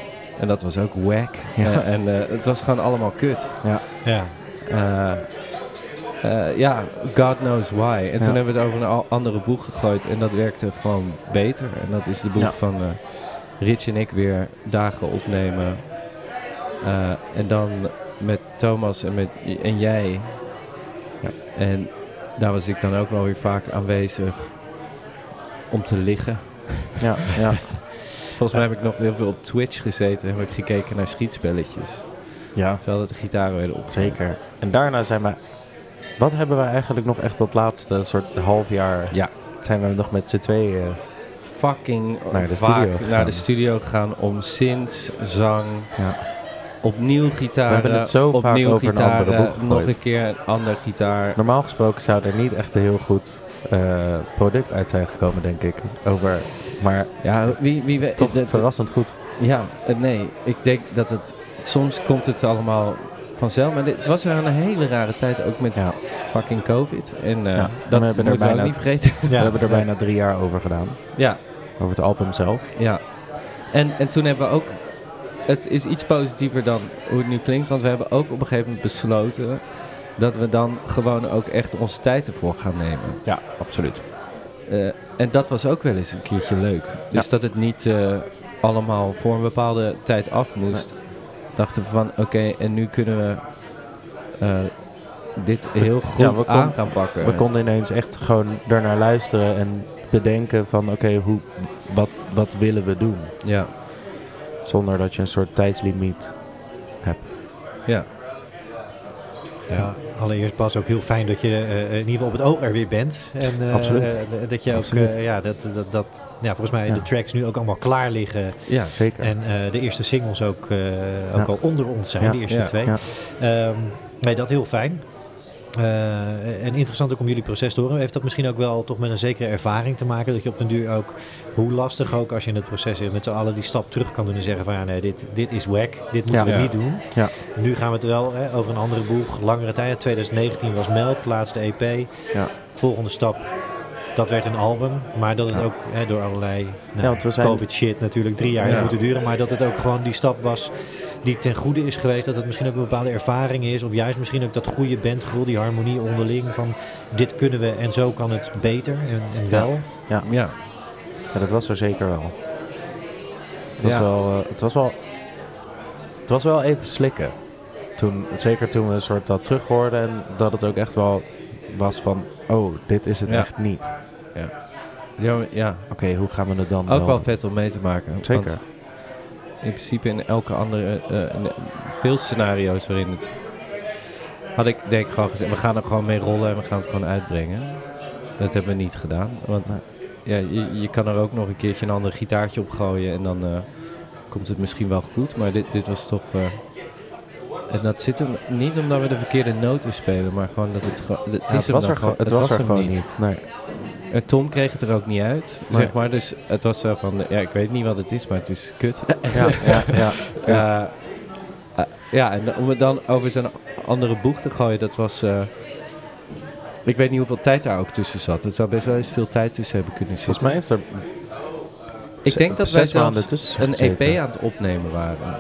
B: En dat was ook wack.
C: Ja.
B: Eh, en eh, het was gewoon allemaal kut.
A: Ja.
B: Eh, eh, ja, God knows why. En toen
C: Ja.
B: hebben we het over een andere boeg gegooid. En dat werkte gewoon beter. En dat is de boeg
C: Ja.
B: van eh, Rich en ik weer dagen opnemen. Eh, en dan met Thomas en, met, en jij.
C: Ja.
B: En daar was ik dan ook wel weer vaak aanwezig om te liggen.
C: Ja, ja,
B: Volgens mij heb ik nog heel veel op Twitch gezeten en heb ik gekeken naar schietspelletjes.
C: ja,
B: Terwijl dat de gitaren werden opgezet.
C: zeker. En daarna zijn we Wat hebben we eigenlijk nog echt dat laatste soort half jaar...
B: Ja.
C: Zijn we nog met z'n tweeën...
B: Fucking
C: Naar de
B: vaak
C: studio
B: naar de studio gegaan om synths, zang,
C: Ja.
B: Opnieuw gitaar.
C: We hebben het zo vaak
B: opnieuw
C: over een
B: gitaren,
C: andere boeg
B: Nog een keer een ander gitaar.
C: Normaal gesproken zou er niet echt een heel goed eh, product uit zijn gekomen, denk ik. Over, maar
B: Ja, wie, wie weet.
C: toch
B: dat-
C: verrassend goed.
B: Ja, eh, nee. Ik denk dat het... Soms komt het allemaal vanzelf. Maar dit, het was weer een hele rare tijd, ook met
C: Ja.
B: fucking COVID. En eh,
C: Ja,
B: dat
C: we hebben er
B: moeten we ook
C: bijna-
B: niet vergeten.
C: We hebben er bijna drie jaar over gedaan.
B: ja,
C: Over het album zelf.
B: ja. En, en toen hebben we ook... Het is iets positiever dan hoe het nu klinkt. Want we hebben ook op een gegeven moment besloten... dat we dan gewoon ook echt onze tijd ervoor gaan nemen.
C: Ja, absoluut.
B: Eh, en dat was ook wel eens een keertje leuk. Dus
C: Ja.
B: dat het niet eh, allemaal voor een bepaalde tijd af moest. Dachten we van, oké, en nu kunnen we eh, dit heel goed
C: Ja, kon-
B: aan gaan pakken.
C: We konden ineens echt gewoon ernaar luisteren en bedenken van oké, hoe wat, wat willen we doen?
B: Ja,
C: Zonder dat je een soort tijdslimiet
B: ja.
A: Ja, allereerst Bas, ook heel fijn dat je eh, in ieder geval op het oog er weer bent. En eh,
C: Absoluut.
A: eh, dat je ook,
C: Absoluut.
A: eh, ja, dat, dat, dat, ja, volgens mij
C: Ja.
A: de tracks nu ook allemaal klaar liggen.
B: Ja,
C: Zeker.
A: En eh, de eerste singles ook, eh, ook
C: Ja.
A: al onder ons zijn,
C: Ja.
A: de eerste
B: Ja.
A: twee.
C: Ja.
A: Ehm, nee, dat heel fijn. Eh, en interessant ook om jullie proces te horen. Heeft dat misschien ook wel toch met een zekere ervaring te maken? Dat je op den duur ook, hoe lastig ook als je in het proces zit, met z'n allen die stap terug kan doen en zeggen van ja nee, dit, dit is wack, dit moeten
C: Ja.
A: we niet doen.
C: Ja.
A: Nu gaan we het wel hè, over een andere boeg, langere tijd. 2019 was Melk, laatste EP.
C: Ja.
A: Volgende stap, dat werd een album. Maar dat het
C: Ja.
A: ook hè, door allerlei nou,
C: Ja, zijn-
A: covid shit natuurlijk drie jaar
B: Ja.
A: moeten duren. Maar dat het ook gewoon die stap was die ten goede is geweest. Dat het misschien ook een bepaalde ervaring is. Of juist misschien ook dat goede bandgevoel, die harmonie onderling. Van dit kunnen we en zo kan het beter en, en wel.
B: ja.
C: Ja, dat was er zeker wel. Het was,
B: Ja.
C: wel, eh, het was wel. Het was wel even slikken. Toen, zeker toen we een soort dat terug hoorden en dat het ook echt wel was van, oh, dit is het
B: Ja.
C: echt niet.
B: Ja, ja.
C: Oké, hoe gaan we het dan
B: ook
C: wel-
B: wel vet om mee te maken.
C: Zeker.
B: In principe in elke andere, eh, in veel scenario's waarin het... Had ik denk ik gewoon gezegd, we gaan er gewoon mee rollen en we gaan het gewoon uitbrengen. Dat hebben we niet gedaan. Want ja, je, je kan er ook nog een keertje een ander gitaartje op gooien en dan eh, komt het misschien wel goed. Maar dit, dit was toch... eh, en dat zit hem niet omdat we de verkeerde noten spelen, maar gewoon dat het. Het,
C: Ja, was er,
B: gewoon-
C: het was er gewoon niet. Nee.
B: En Tom kreeg het er ook niet uit, zeg maar. Dus het was zo van, ja, ik weet niet wat het is, maar het is kut.
C: Ja, ja, ja.
B: ja. ja, en om het dan over zijn andere boeg te gooien, dat was... eh, ik weet niet hoeveel tijd daar ook tussen zat. Het zou best wel eens veel tijd tussen hebben kunnen zitten.
C: Volgens mij heeft er
B: ik denk dat wij zelfs een. EP aan het opnemen waren.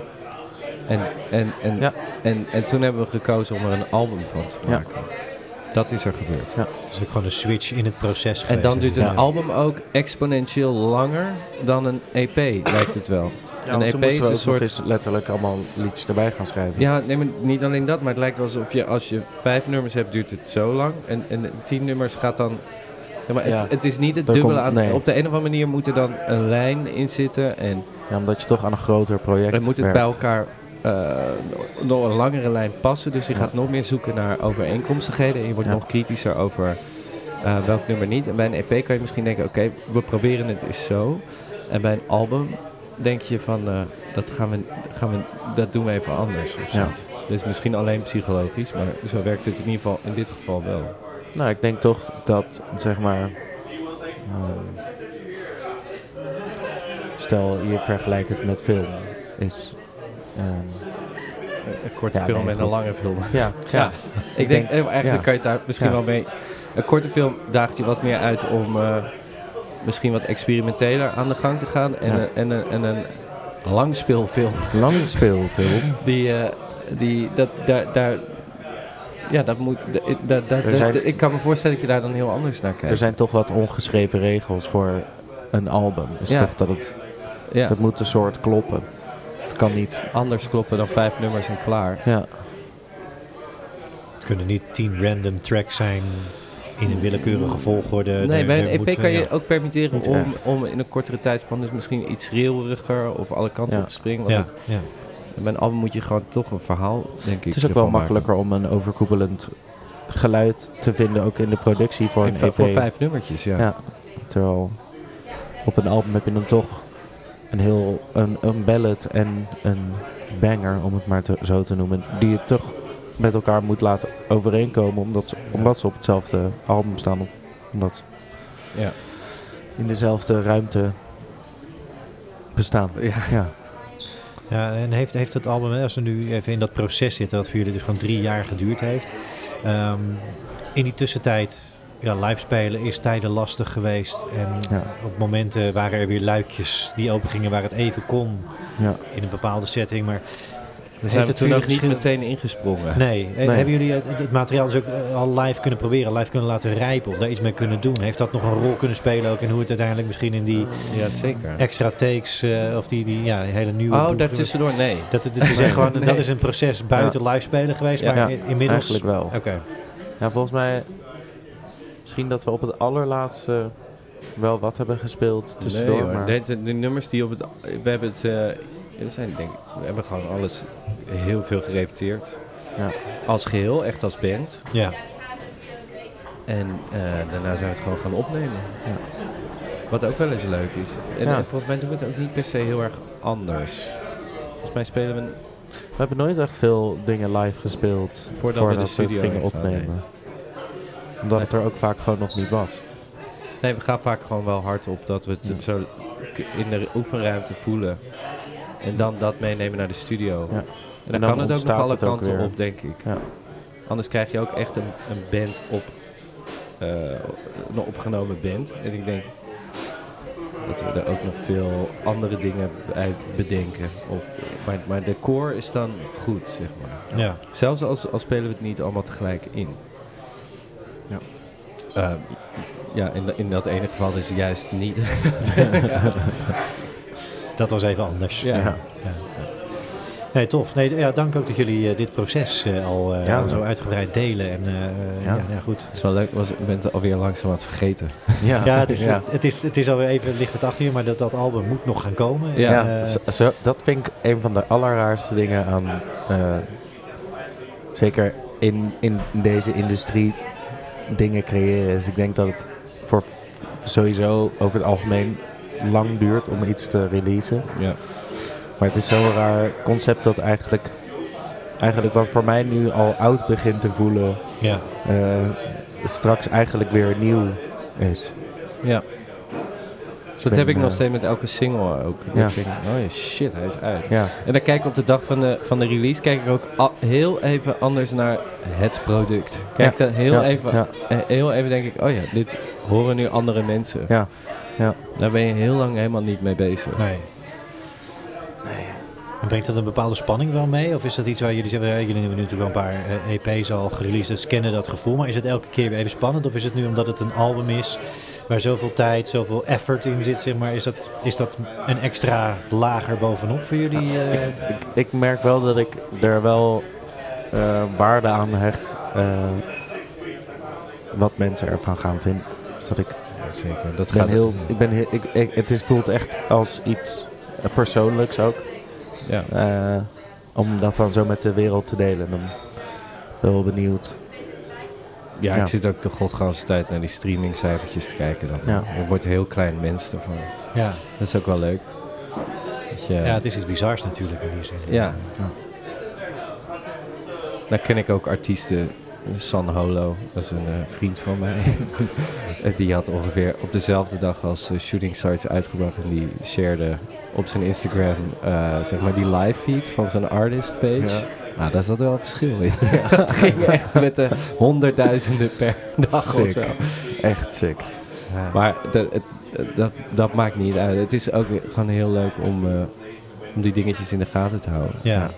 B: En, en, en,
C: Ja.
B: en, en toen hebben we gekozen om er een album van te
C: Ja.
B: Dat is er gebeurd.
A: Dus ook gewoon een switch in het proces
B: En
A: geweest.
B: dan duurt een
C: Ja.
B: album ook exponentieel langer dan een EP, lijkt het wel.
C: Ja,
B: een EP
C: toen
B: is een soort...
C: letterlijk allemaal liedjes erbij gaan schrijven.
B: Ja, nee, maar niet alleen dat, maar het lijkt wel alsof je als je vijf nummers hebt, duurt het zo lang. En, en tien nummers gaat dan... Zeg maar,
C: Ja.
B: het, het is niet het dubbele
C: komt-
B: aan...
C: nee.
B: Op de een of andere manier moet er dan een lijn in zitten. En
C: Ja, omdat je toch aan een groter project
B: dan moet het
C: werkt.
B: bij elkaar eh, nog een langere lijn passen. Dus je gaat nog meer zoeken naar overeenkomstigheden. En je wordt nog kritischer over eh, welk nummer niet. En bij een EP kan je misschien denken, oké, we proberen het eens zo. En bij een album denk je van, eh, dat, gaan we, gaan we, dat doen we even anders. Of zo. Is misschien alleen psychologisch, maar zo werkt het in ieder geval in dit geval wel.
C: Nou, ik denk toch dat, zeg maar... ehm, stel, je vergelijkt het met film. Is... ehm,
B: Een korte
C: Ja,
B: film
C: nee,
B: en een lange film.
C: ja,
B: Ja, ik denk, eh, eigenlijk
C: ja.
B: kan je daar misschien wel mee... Een korte film daagt je wat meer uit om eh, misschien wat experimenteler aan de gang te gaan. En, een, en, een, en een langspeelfilm,
C: langspeelfilm.
B: die, eh, die dat, daar, daar, ja, dat moet, dat, dat, dat-
C: zijn-
B: ik kan me voorstellen dat je daar dan heel anders naar kijkt.
C: Er zijn toch wat ongeschreven regels voor een album. Dus
B: Ja.
C: toch dat het, het moet een soort kloppen. Het kan niet.
B: anders kloppen dan vijf nummers en klaar.
C: Ja,
A: Het kunnen niet tien random tracks zijn in een willekeurige volgorde.
B: Nee, bij een EP kan je
A: ja.
B: ook permitteren om, om in een kortere tijdspan dus misschien iets schreeuweriger of alle kanten
C: Ja.
B: op te springen. Want
A: Ja,
B: het-
A: ja.
B: bij een album moet je gewoon toch een verhaal, denk ik,
C: het is ook wel
B: maken.
C: makkelijker om een overkoepelend geluid te vinden ook in de productie voor een
B: En
C: EP.
B: voor vijf nummertjes, ja.
C: Ja. Terwijl op een album heb je dan toch een heel een, een ballad en een banger, om het maar te- zo te noemen, die je toch met elkaar moet laten overeenkomen, omdat ze, omdat ze op hetzelfde album staan of omdat
B: Ja.
C: in dezelfde ruimte bestaan.
B: Ja.
C: Ja.
A: Ja, en heeft, heeft het album, hè, als we nu even in dat proces zitten, dat voor jullie dus gewoon drie jaar geduurd heeft. ehm, in die tussentijd, ja, live spelen is tijden lastig geweest. En
C: Ja.
A: op momenten waren er weer luikjes die open gingen waar het even kon
C: Ja.
A: in een bepaalde setting. Maar
B: Daar zijn we toen ook niet meteen ingesprongen.
A: Nee.
C: Nee.
A: Hebben jullie het, het materiaal dus ook eh, al live kunnen proberen, live kunnen laten rijpen of daar iets mee kunnen doen? Heeft dat nog een rol kunnen spelen ook in hoe het uiteindelijk misschien in die
B: Ja, zeker.
A: extra takes eh, of die, die ja, hele nieuwe...
B: Oh, daartussendoor, nee.
A: Dat, het, het is echt gewoon,
B: Nee.
A: dat is een proces buiten live spelen geweest, maar
C: Ja,
A: in- inmiddels...
C: Eigenlijk wel.
A: Oké.
C: Ja, volgens mij misschien dat we op het allerlaatste wel wat hebben gespeeld tussendoor.
B: nee, hoor.
C: maar
B: Deze- de nummers die op het... We hebben het... eh, er zijn, denk, we hebben gewoon alles heel veel gerepeteerd.
C: Ja.
B: Als geheel, echt als band.
A: Ja.
B: En eh, daarna zijn we het gewoon gaan opnemen.
C: Ja.
B: Wat ook wel eens leuk is. En,
C: Ja.
B: en volgens mij doen we het ook niet per se heel erg anders. Volgens mij spelen we...
C: We hebben nooit echt veel dingen live gespeeld
B: Voordat we de
C: het
B: studio
C: gingen opnemen. Omdat het er ook vaak gewoon nog niet was.
B: Nee, we gaan vaak gewoon wel hard op dat we het
C: Ja.
B: zo in de oefenruimte voelen. En dan dat meenemen naar de studio.
C: Ja.
B: En dan,
C: En dan
B: kan het ook nog alle kanten
C: weer.
B: op, denk ik.
C: Ja.
B: Anders krijg je ook echt een, een band op, eh, een opgenomen band. En ik denk dat we er ook nog veel andere dingen bij bedenken. Of, maar, maar de core is dan goed, zeg maar.
A: Ja.
B: Zelfs als, als spelen we het niet allemaal tegelijk in.
C: Ja.
B: Ehm, ja, in, in dat ene geval is het juist niet.
A: Dat was even anders.
B: Ja.
C: Ja.
A: Nee, tof. Nee, ja, dank ook dat jullie eh, dit proces eh, al, eh,
C: Ja.
A: al zo uitgebreid delen. En eh, ja.
C: Ja.
A: Ja, goed.
B: Het is wel leuk, was, ik ben het alweer langzaam aan het vergeten.
C: Ja,
A: Ja, het is,
C: ja.
A: Het, is, het is alweer even licht het achter je, maar dat, dat album moet nog gaan komen.
B: Ja.
A: En, eh,
C: zo- zo- dat vind ik een van de allerraarste dingen aan. eh, zeker in, in deze industrie dingen creëren. Dus ik denk dat het voor sowieso over het algemeen lang duurt om iets te releasen.
B: Ja.
C: Maar het is zo'n raar concept dat eigenlijk, eigenlijk wat voor mij nu al oud begint te voelen,
A: ja.
C: eh, straks eigenlijk weer nieuw is.
B: ja. Dat
C: ben,
B: heb ik nog
C: eh,
B: steeds met elke single ook.
C: Ja.
B: Ik denk, oh shit, hij is uit.
C: Ja,
B: En dan kijk ik op de dag van de, van de release kijk ik ook heel even anders naar het product. Kijk dan heel,
C: ja,
B: even,
C: ja.
B: eh, heel even denk ik, oh ja, dit horen nu andere mensen.
C: Ja, ja.
B: Daar ben je heel lang helemaal niet mee bezig.
A: Nee. En brengt dat een bepaalde spanning wel mee? Of is dat iets waar jullie zeggen, ja, jullie hebben nu natuurlijk wel een paar eh, EP's al gereleased, dus kennen dat gevoel. Maar is het elke keer weer even spannend? Of is het nu omdat het een album is waar zoveel tijd, zoveel effort in zit, zeg maar, is dat, is dat een extra lager bovenop voor jullie? eh?
C: ik, ik merk wel dat ik er wel eh, waarde aan hecht. eh, wat mensen ervan gaan vinden. Dus dat ik
B: Zeker. Dat
C: ben
B: gaat
C: heel, ik ben heel, ik, ik, het is, voelt echt als iets persoonlijks ook.
B: Ja.
C: om dat dan zo met de wereld te delen. Dan ben ik wel benieuwd.
B: Ja,
C: Ja.
B: ik zit ook de godganse tijd naar die streamingcijfertjes te kijken. Dan.
C: Ja.
B: Je wordt een heel klein mens ervan.
A: ja.
B: Dat is ook wel leuk.
A: Ja, het is iets bizars natuurlijk in die zin.
B: Ja. Dan ken ik ook artiesten. San Holo, dat is een eh, vriend van mij. Eh, die had ongeveer op dezelfde dag als eh, Shooting Stars uitgebracht. En die shared op zijn Instagram zeg maar die live feed van zijn artist page.
C: Ja.
B: Nou, daar zat wel een verschil in. dat ging echt met de honderdduizenden per dag of zo.
C: Echt sick.
A: Ja.
B: Maar dat, het, dat, dat maakt niet uit. Het is ook gewoon heel leuk om, eh, om die dingetjes in de gaten te houden.
A: Ja.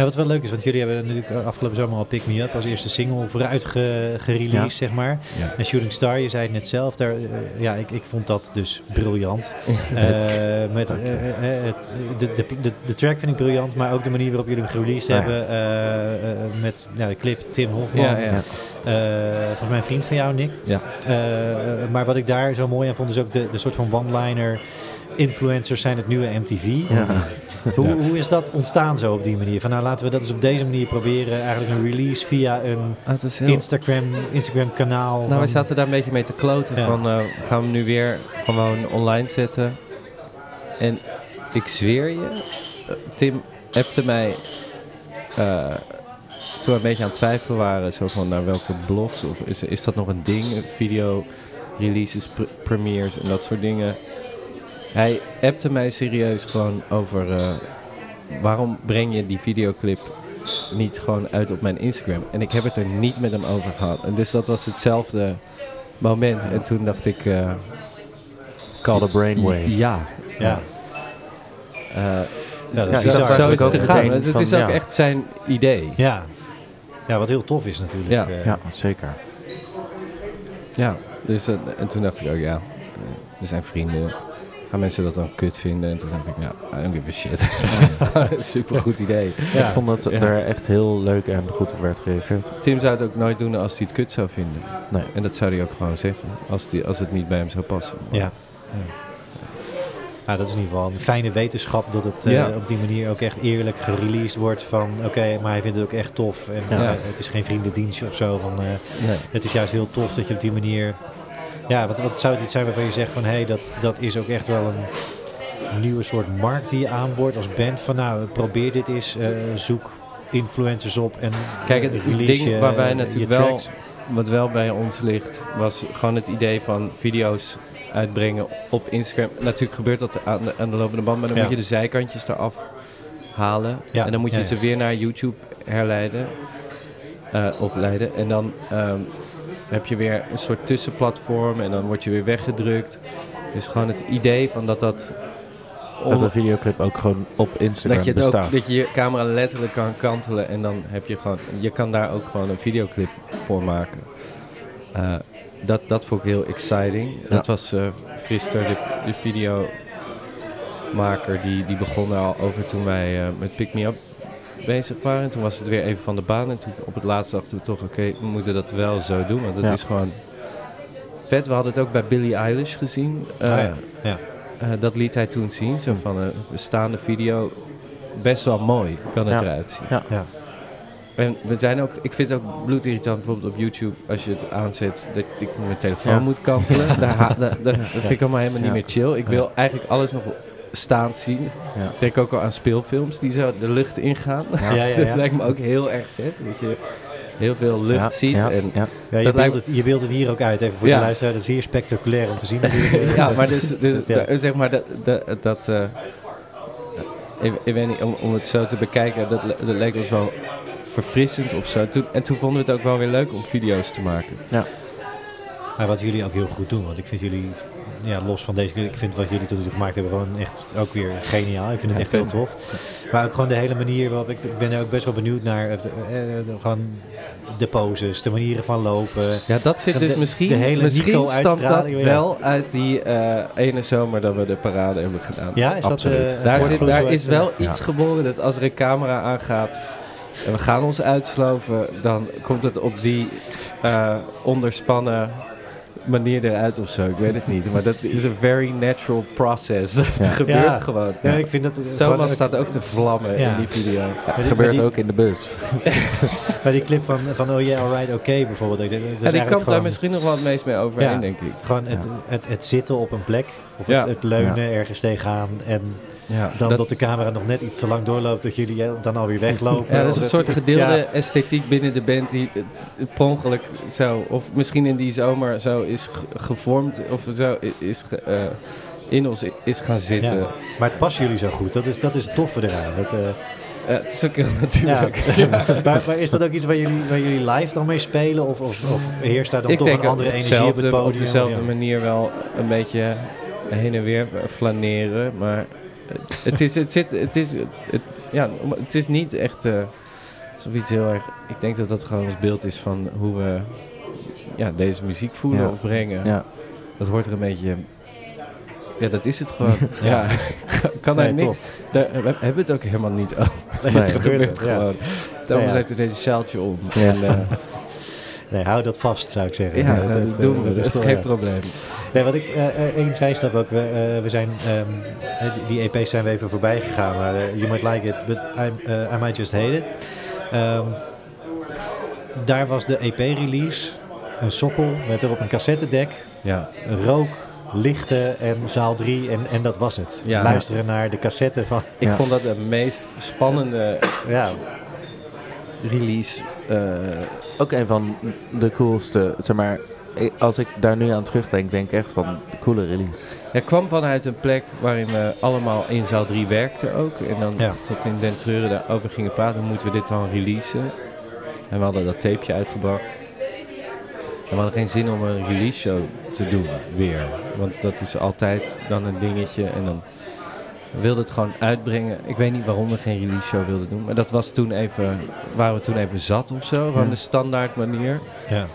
A: Ja, wat wel leuk is, want jullie hebben natuurlijk eh, afgelopen zomer al Pick Me Up als eerste single vooruit ge- gereleased,
C: Ja.
A: zeg maar.
B: Ja.
A: En Shooting Star, je zei het net zelf, daar, eh, ja, ik, ik vond dat dus briljant. Eh, met, de, de, de, de track vind ik briljant, maar ook de manier waarop jullie hem gereleased
C: Ja.
A: hebben. met ja, de clip Tim Hofman,
B: Ja, ja.
C: Ja.
A: volgens mij een vriend van jou, Nick.
B: Ja.
A: Maar wat ik daar zo mooi aan vond, is ook de, de soort van one-liner. Influencers zijn het nieuwe MTV.
C: Ja.
A: Hoe,
B: Ja.
A: hoe is dat ontstaan zo op die manier? Van nou laten we dat eens op deze manier proberen. Eigenlijk een release via een
B: Ah, heel...
A: Instagram, Instagram kanaal.
B: Nou,
A: van-
B: wij zaten daar een beetje mee te kloten.
A: Ja.
B: Van, eh, gaan we hem nu weer gewoon online zetten? En ik zweer je, eh, Tim appte mij eh, toen we een beetje aan het twijfelen waren. Zo van, naar welke blogs? Of is, is dat nog een ding? Video releases, pr- premieres en dat soort dingen. Hij appte mij serieus gewoon over... eh, waarom breng je die videoclip niet gewoon uit op mijn Instagram. En ik heb het er niet met hem over gehad. En dus dat was hetzelfde moment. En toen dacht ik, eh,
C: Call the brainwave.
B: ja.
A: Ja.
B: Eh,
A: Ja, dat
C: Ja,
A: is
B: zo is het gegaan. Het,
C: van,
B: is ook
C: ja.
B: echt zijn idee.
A: Ja. ja, wat heel tof is natuurlijk.
B: Ja.
A: eh.
C: Ja, zeker.
B: Ja, dus, eh, en toen dacht ik ook, ja, eh, we zijn vrienden. Gaan mensen dat dan kut vinden? En toen dacht ik, ja, I don't give a shit. Super goed idee.
A: Ja.
C: Ik vond dat
B: Ja.
C: er echt heel leuk en goed op werd gereageerd.
B: Tim zou het ook nooit doen als hij het kut zou vinden.
C: Nee.
B: En dat zou hij ook gewoon zeggen, als, die, als het niet bij hem zou passen.
A: Ja. Ja, dat is in ieder geval een fijne wetenschap dat het eh, op die manier ook echt eerlijk gereleased wordt van oké, maar hij vindt het ook echt tof. En
B: Ja.
A: eh, het is geen vriendendienstje of zo. Van, eh,
B: Nee.
A: het is juist heel tof dat je op die manier... Ja, wat, wat zou het iets zijn waarvan je zegt van hé, hey, dat, dat is ook echt wel een nieuwe soort markt die je aanboort als band. Van nou, probeer dit eens, eh, zoek influencers op en
B: Kijk, het
A: eh,
B: ding
A: je-
B: waar wij
A: je
B: natuurlijk wel-. Wat wel bij ons ligt, was gewoon het idee van video's uitbrengen op Instagram. Natuurlijk gebeurt dat aan de, aan de lopende band, maar dan
A: Ja.
B: moet je de zijkantjes eraf halen.
A: Ja,
B: En dan moet je
A: ja,
B: ze weer naar YouTube herleiden. eh, of leiden. En dan ehm, heb je weer een soort tussenplatform en dan word je weer weggedrukt. Dus gewoon het idee van dat dat...
C: Dat de videoclip ook gewoon op Instagram
B: dat je,
C: bestaat.
B: ook, dat je je camera letterlijk kan kantelen en dan heb je gewoon, je kan daar ook gewoon een videoclip voor maken. Eh, dat, dat vond ik heel exciting.
C: Ja.
B: Dat was eh Frister, de, de videomaker, die, die begon er al over toen wij eh, met Pick Me Up bezig waren. En toen was het weer even van de baan en toen op het laatste dachten we toch, oké, we moeten dat wel zo doen, want dat
C: Ja.
B: is gewoon vet. We hadden het ook bij Billie Eilish gezien. Eh,
A: Ah, ja. Ja.
B: eh, dat liet hij toen zien, zo van een bestaande video. Best wel mooi kan het
C: Ja.
B: eruit zien.
C: Ja.
A: Ja.
B: En we zijn ook, ik vind het ook bloedirritant bijvoorbeeld op YouTube als je het aanzet dat ik mijn telefoon
C: Ja.
B: moet kantelen. Daar, ha- daar, daar- dat vind ik allemaal helemaal niet meer chill. Ik wil eigenlijk alles nog staand zien.
C: Ja.
B: Ik denk ook al aan speelfilms die zo de lucht ingaan.
A: Ja, ja, ja.
B: dat lijkt me ook heel erg vet. Dat je heel veel lucht
C: Ja,
B: ziet.
C: ja,
B: En,
C: ja.
A: Ja, je,
B: Dat
A: beeldt het, je beeldt het hier ook uit, even voor
B: Ja.
A: de luisteraar. Dat is zeer spectaculair om te zien.
B: ja, maar dus, dus
A: Ja.
B: zeg maar dat, dat, dat eh, ik, ik weet niet, om, om het zo te bekijken, dat, dat leek ons wel verfrissend of zo. Toen, en toen vonden we het ook wel weer leuk om video's te maken.
A: Maar wat jullie ook heel goed doen, want ik vind jullie, ja, los van deze, ik vind wat jullie tot nu toe gemaakt hebben gewoon echt ook weer geniaal. Ik vind het echt heel tof. Maar ook gewoon de hele manier waarop, ik, ik ben ook best wel benieuwd naar, eh, eh, gewoon de poses, de manieren van lopen.
B: Ja, dat zit
A: De-
B: dus
A: de
B: misschien,
A: hele
B: misschien stamt dat wel uit die eh, ene zomer dat we de parade hebben gedaan.
A: Ja, is
C: Absoluut.
A: dat...
B: Daar, zit, daar is wel
C: Ja.
B: iets geboren dat als er een camera aangaat en we gaan ons uitsloven, dan komt het op die onderspannen manier eruit of zo. Ik weet het niet, maar dat is een very natural process. Het
C: Ja.
B: gebeurt
A: Ja.
B: gewoon.
A: Ja, ik vind dat...
B: Thomas
A: ook-
B: staat ook te vlammen
A: Ja.
B: in die video.
C: Het gebeurt
A: die-
C: ook in de bus.
A: Bij die clip van, van Oh Yeah, Alright, Oké bijvoorbeeld. ik denk, dat
B: die komt daar misschien nog wel het meest mee overheen,
A: Ja.
B: denk ik.
A: Gewoon het, het, het zitten op een plek, of
B: Ja.
A: het, het leunen ergens tegenaan en
B: Ja,
A: dan
B: dat,
A: dat, de camera nog net iets te lang doorloopt, dat jullie eh, dan alweer weglopen.
B: ja, dat is een soort gedeelde
A: Ja.
B: esthetiek binnen de band die eh, per ongeluk zo, of misschien in die zomer zo is ge- gevormd of zo is ge- eh, in ons is gaan zitten.
A: Ja. Maar het past jullie zo goed, dat is, dat is het toffe eraan. Dat,
B: het is ook heel natuurlijk.
A: maar, maar is dat ook iets waar jullie, waar jullie live dan mee spelen? Of, of, of heerst daar dan
B: ik
A: toch
B: denk
A: een andere energie op het podium?
B: op dezelfde manier wel een beetje heen en weer flaneren. Maar het- is, het zit, het is, het, ja, het is niet echt eh zoiets heel erg. Ik denk dat dat gewoon ons beeld is van hoe we ja, deze muziek voelen
C: Ja.
B: of brengen.
C: Ja.
B: Dat hoort er een beetje. Ja, dat is het gewoon. ja. Kan
A: Nee,
B: niks.
A: tof.
B: Daar, we hebben het ook helemaal niet over.
A: Nee,
C: Nee,
A: het gebeurt
B: gewoon. Thomas
A: ja.
B: heeft er deze sjaaltje om. En, eh,
A: Nee, hou dat vast, zou ik zeggen.
B: ja,
A: Dat-
B: nou, doen
A: eh,
B: we. Dat is geen probleem.
A: Nee, wat ik eh eh, één zijstap ook. We, eh, we zijn, ehm, eh, die, EP's zijn we even voorbij gegaan. Maar You Might Like It, but I, I Might Just Hate It. Ehm, daar was de EP-release. Een sokkel met erop een cassettedek.
B: Ja.
A: Rook, lichten en zaal 3. En, en dat was het.
B: Ja.
A: Luisteren naar de cassette van...
B: Ik
C: Ja.
B: vond dat de meest spannende
A: Ja,
B: release. eh,
C: Ook een van de coolste, zeg maar, als ik daar nu aan terugdenk, denk ik echt van de coole release.
B: Het kwam vanuit een plek waarin we allemaal in zaal 3 werkten ook. En dan
A: Ja.
B: tot in Den Treuren daarover gingen praten. Moeten we dit dan releasen? En we hadden dat tapeje uitgebracht. En we hadden geen zin om een release show te doen weer. Want dat is altijd dan een dingetje. En dan we wilden het gewoon uitbrengen. Ik weet niet waarom we geen release show wilden doen. Maar dat was toen even, waren we toen even zat of zo. Gewoon
C: Ja.
B: de standaard manier.
A: ja.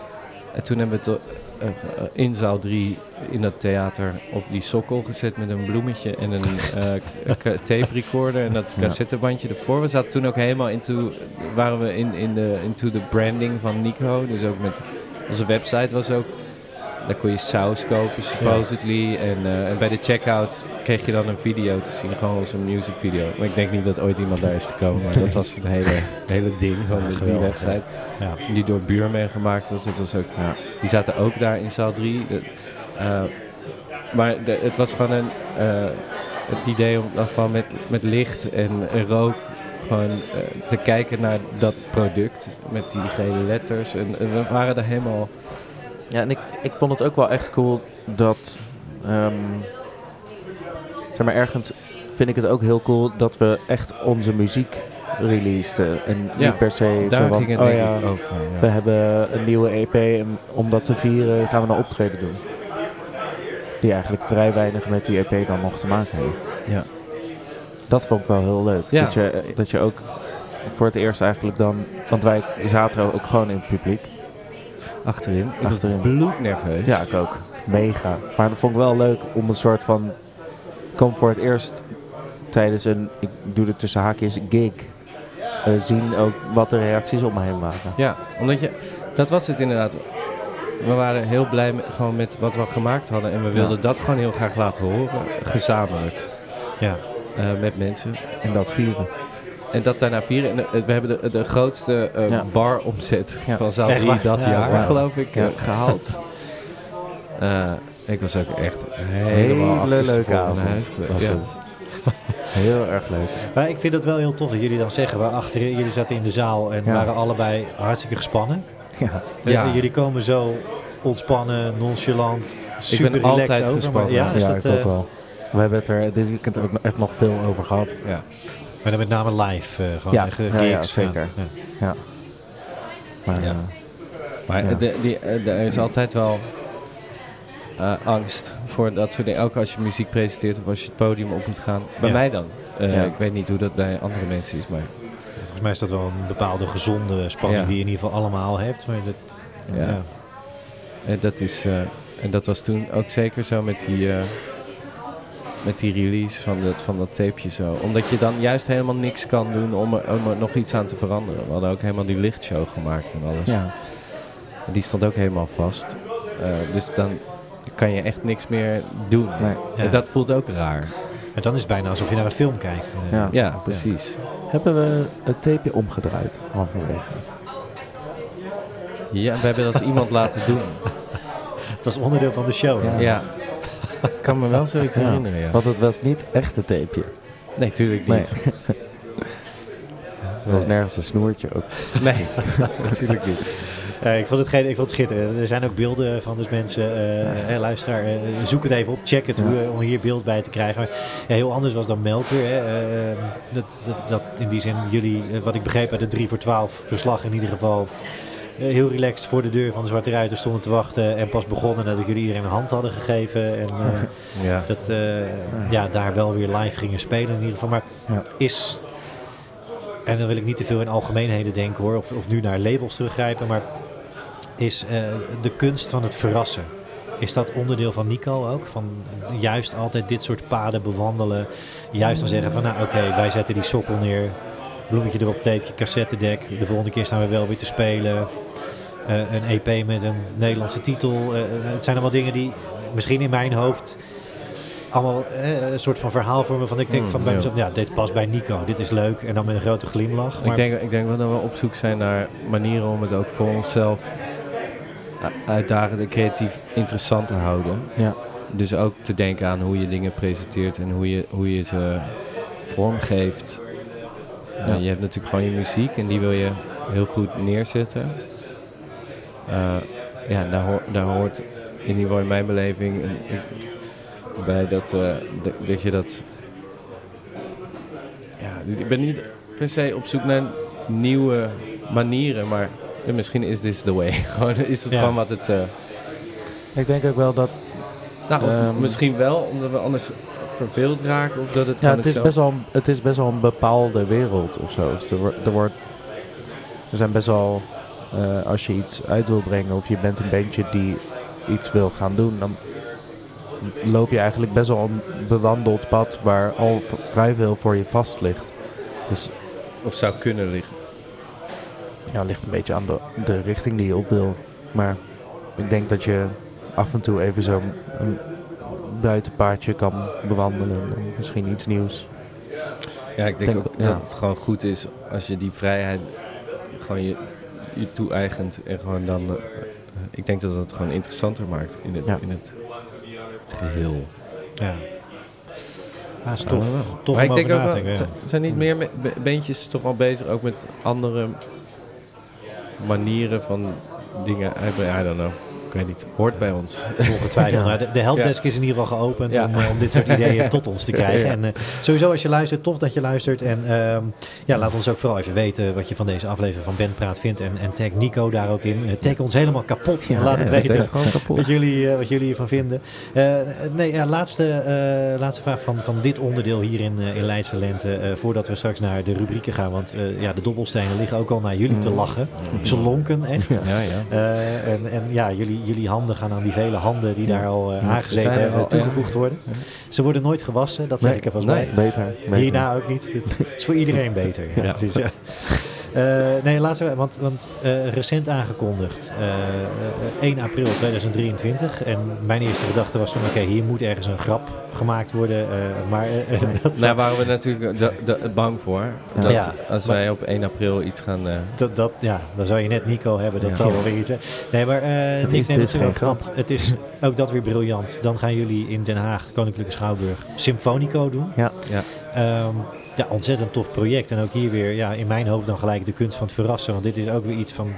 B: En toen hebben we het eh, in zaal 3 in dat theater op die sokkel gezet met een bloemetje en een eh, tape recorder en dat cassettebandje ervoor. We zaten toen ook helemaal into, waren we in, in de, into de branding van Nico. Dus ook met onze website was ook, daar kon je saus kopen supposedly. En, eh, en bij de checkout kreeg je dan een video te zien, gewoon onze music video. Maar ik denk niet dat ooit iemand daar is gekomen, maar dat was het hele, hele ding van die website.
A: ja.
B: Die door Buurman gemaakt was. Dat was ook,
C: Ja.
B: Die zaten ook daar in zaal 3. De- eh, maar de, het was gewoon een, eh, het idee om van met, met licht en rook gewoon te kijken naar dat product met die gele letters. En, en we waren er helemaal...
C: Ja, en ik, ik vond het ook wel echt cool dat, ehm, zeg maar, ergens vind ik het ook heel cool dat we echt onze muziek releaseden. En
B: Ja,
C: niet per se
B: Daar
C: zo van,
B: ging het
C: oh ja,
B: over. ja.
C: we hebben een nieuwe EP en om dat te vieren gaan we een optreden doen. Die eigenlijk vrij weinig met die EP dan nog te maken heeft.
B: Ja.
C: Dat vond ik wel heel leuk.
B: Ja.
C: Dat, je, dat je ook voor het eerst eigenlijk dan... Want wij zaten ook gewoon in het publiek.
B: Achterin. Ik
C: Achterin.
B: was bloednerveus.
C: Ja, ik ook. Mega. Maar dat vond ik wel leuk om een soort van... Ik kwam voor het eerst tijdens een... Ik doe het tussen haakjes gig. eh, zien ook wat de reacties om me heen waren.
B: Ja, omdat je, dat was het inderdaad. We waren heel blij met, gewoon met wat we gemaakt hadden. En we wilden dat gewoon heel graag laten horen. Gezamenlijk.
A: Ja.
B: eh, met mensen.
C: En dat vieren.
B: En dat daarna vieren. En, eh, we hebben de, de grootste eh,
C: Ja.
B: baromzet
C: Ja.
B: van zaal
A: Echt
B: 3
A: waar?
B: dat
A: Ja,
B: jaar, geloof ik,
C: Ja.
B: eh, gehaald. Eh, ik was ook echt helemaal
C: Hele leuke avond
B: huis
C: was
B: Ja.
C: het. Heel erg leuk.
A: Maar ik vind het wel heel tof dat jullie dan zeggen, we achterin, jullie zaten in de zaal en
C: Ja.
A: waren allebei hartstikke gespannen.
C: Ja.
B: Ja.
A: Jullie komen zo ontspannen, nonchalant, super
B: ben
A: relaxed
B: altijd
A: over. maar-
B: gespannen.
A: Ja, is
C: ja,
A: dat,
C: ik ook
A: eh,
C: wel. We hebben het er dit weekend ook nog- echt nog veel over gehad.
B: Ja.
A: Maar dan met name live. eh gewoon
C: Ja,
A: eh,
C: ja, zeker.
A: ja.
C: Maar
B: Ja.
C: eh,
B: Maar
C: Ja.
B: de, die, er is altijd wel eh, angst voor dat soort dingen. Ook als je muziek presenteert of als je het podium op moet gaan. Bij
A: Ja.
B: mij dan. Eh,
C: Ja.
B: Ik weet niet hoe dat bij andere mensen is, maar
A: Volgens mij is dat wel een bepaalde gezonde spanning
B: Ja.
A: die je in ieder geval allemaal hebt. Maar dat,
B: Ja.
A: ja.
B: eh, dat is... eh, en dat was toen ook zeker zo met die, eh, met die release van dat, van dat tapeje zo. Omdat je dan juist helemaal niks kan doen om er, om er nog iets aan te veranderen. We hadden ook helemaal die lichtshow gemaakt en alles.
C: ja.
B: En die stond ook helemaal vast. Eh, dus dan kan je echt niks meer doen.
C: Nee.
A: Ja.
B: En dat voelt ook raar.
A: En dan is het bijna alsof je naar een film kijkt.
C: Ja.
B: Ja, precies.
C: Hebben we het tapeje omgedraaid halverwege?
B: Ja, we hebben dat iemand laten doen.
A: Het was onderdeel van de show.
C: Ja.
B: Ik kan me wel zoiets herinneren, ja.
C: Want het was niet echt een tapeje.
B: Nee, tuurlijk
C: Nee.
B: niet.
C: Er was nergens een snoertje ook.
B: Nee, natuurlijk niet.
A: Ik, vond het geen, ik vond het schitterend. Er zijn ook beelden van dus mensen. eh, luisteraar, eh, zoek het even op. Check het
C: Ja.
A: hoe, eh, om hier beeld bij te krijgen. Maar, ja, heel anders was dan Melker. Hè. Dat, dat, dat in die zin jullie, wat ik begreep uit de 3 voor 12 verslag in ieder geval... eh, heel relaxed voor de deur van de Zwarte Ruiter stonden te wachten. En pas begonnen nadat jullie iedereen een hand hadden gegeven. En eh,
B: Ja.
A: dat eh, ja, daar wel weer live gingen spelen in ieder geval. Maar
C: Ja.
A: is, en dan wil ik niet te veel in algemeenheden denken hoor, of, of nu naar labels teruggrijpen, maar is de kunst van het verrassen. Is dat onderdeel van Nico ook? Van juist altijd dit soort paden bewandelen. Juist dan zeggen van nou oké, wij zetten die sokkel neer. Bloemetje erop, tapeje, cassettedek. De volgende keer staan we wel weer te spelen. Eh, een EP met een Nederlandse titel. Eh, het zijn allemaal dingen die misschien in mijn hoofd allemaal eh, een soort van verhaal voor me van ik denk
B: Mm,
A: van bij
B: ja.
A: mezelf, ja, dit past bij Nico, dit is leuk en dan met een grote glimlach. Maar
B: Ik denk, ik denk wel dat we op zoek zijn naar manieren om het ook voor onszelf uitdagend en creatief interessant te houden.
C: Ja.
B: Dus ook te denken aan hoe je dingen presenteert en hoe je, hoe je ze vormgeeft. Uh,
C: Ja.
B: je hebt natuurlijk gewoon je muziek en die wil je heel goed neerzetten. Uh, ja, daar, daar hoort in ieder geval in mijn beleving een- een- bij dat, uh, dat, dat je dat... Ja, ik ben niet per se op zoek naar nieuwe manieren, maar misschien is this the way. gewoon, is het
A: Ja.
B: gewoon wat het...
C: Ik denk ook wel dat
B: nou, of
C: Ehm.
B: misschien wel, omdat we anders verveeld raken. Of dat het
C: ja, het, is best wel, het is best wel een bepaalde wereld of zo. Dus er, wordt- er, wordt, er zijn best wel, eh, als je iets uit wil brengen of je bent een bandje die iets wil gaan doen, dan loop je eigenlijk best wel een bewandeld pad waar al vrij veel voor je vast ligt. Dus
B: Of zou kunnen liggen.
C: ja, ligt een beetje aan de, de richting die je op wil. Maar ik denk dat je af en toe even zo'n een buitenpaadje kan bewandelen. en Misschien iets nieuws.
B: Ja, ik denk,
C: Denk-
B: ook
C: ja.
B: dat het gewoon goed is als je die vrijheid gewoon je, je toe-eigent. En gewoon dan... eh, ik denk dat het gewoon interessanter maakt in het,
C: Ja.
B: in het geheel.
A: ja. Is tof, tof
B: maar
A: om
B: ik denk ook wel,
A: ja.
B: zijn niet meer me- be- bandjes toch al bezig ook met andere manieren van dingen uitbrengen? I don't know. Ik weet niet. Hoort bij ons.
A: Ongetwijfeld.
C: Ja.
A: Nou, de, de helpdesk is in ieder geval geopend
B: Ja.
A: om, eh, om dit soort ideeën tot ons te krijgen.
B: Ja.
A: En eh, sowieso als je luistert, tof dat je luistert. En ehm, ja, laat ons ook vooral even weten wat je van deze aflevering van Bandpraat vindt. En, en tag Nico daar ook in. Eh, tag ons helemaal kapot.
C: Ja,
A: laat het weten
B: is gewoon kapot.
A: wat jullie, wat jullie hiervan vinden. Eh, nee, ja, laatste, eh, laatste vraag van, van dit onderdeel hier in, eh, in Leidse Lente. eh, voordat we straks naar de rubrieken gaan. Want eh, ja, de dobbelstenen liggen ook al naar jullie te
C: Mm.
A: lachen. Ze lonken echt.
B: Ja, ja.
A: Eh, en, en ja, jullie, jullie handen gaan aan die vele handen die daar al
C: Ja,
A: aangezeten
B: zijn er
A: hebben
B: al,
A: toegevoegd worden. Ze worden nooit gewassen, dat zeg
C: Nee,
A: ik als
B: nee,
A: bij.
C: Beter. beter.
A: Hierna ook niet. Het is voor iedereen beter. Dus, nee, laten we, want, want eh, recent aangekondigd, eh, eh, 1 april 2023. En mijn eerste gedachte was van, oké, hier moet ergens een grap gemaakt worden. eh, maar eh, dat,
B: Daar waren we natuurlijk de, de, bang voor. Dat
A: Ja.
B: als wij op 1 april iets gaan... eh,
A: dat, dat, ja, dan zou je net Nico hebben, dat
B: Ja.
A: zal wel weer iets. hè. Nee, maar eh
C: Het is dus
A: zo
C: geen
A: want het is ook dat weer briljant. Dan gaan jullie in Den Haag, Koninklijke Schouwburg, Symfonico doen.
C: Ja.
B: Ja.
A: Ehm, ja, ontzettend tof project. En ook hier weer, ja, in mijn hoofd dan gelijk de kunst van het verrassen. Want dit is ook weer iets van,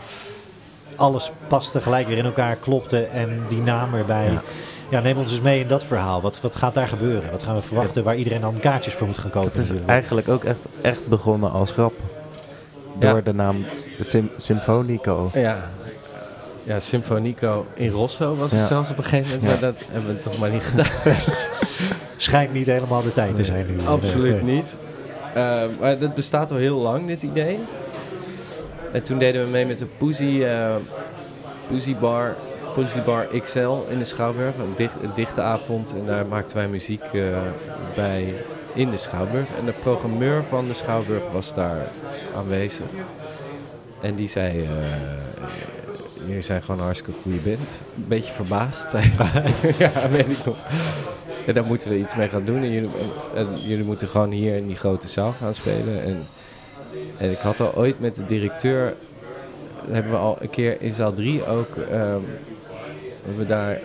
A: alles paste gelijk weer in elkaar, klopte en die naam erbij. Ja.
C: Ja.
A: neem ons eens mee in dat verhaal. Wat, wat gaat daar gebeuren? Wat gaan we verwachten waar iedereen dan kaartjes voor moet gaan kopen?
C: Het is
A: natuurlijk?
C: eigenlijk ook echt, echt begonnen als grap. Door
B: Ja.
C: de naam Sym Symfonico.
B: Ja. Ja, Symfonico in Rosso was het zelfs op een gegeven moment,
C: Ja.
B: maar dat hebben we toch maar niet gedaan.
A: Schijnt niet helemaal de tijd te zijn nu.
B: Absoluut
A: Eh,
B: niet. Uh, maar dat bestaat al heel lang, dit idee. En toen deden we mee met de Poesie, uh, Poesie Bar, Poesie Bar XL in de Schouwburg. Een, dicht, een dichte avond en daar maakten wij muziek uh, bij in de Schouwburg. En de programmeur van de Schouwburg was daar aanwezig. En die zei, uh, jullie zijn gewoon een hartstikke goede band. Een beetje verbaasd, zei hij. ja, weet ik nog. En daar moeten we iets mee gaan doen. En jullie, en, en jullie moeten gewoon hier in die grote zaal gaan spelen. En, en ik had al ooit met de directeur... hebben we al een keer in zaal 3 ook... Um, hebben we daar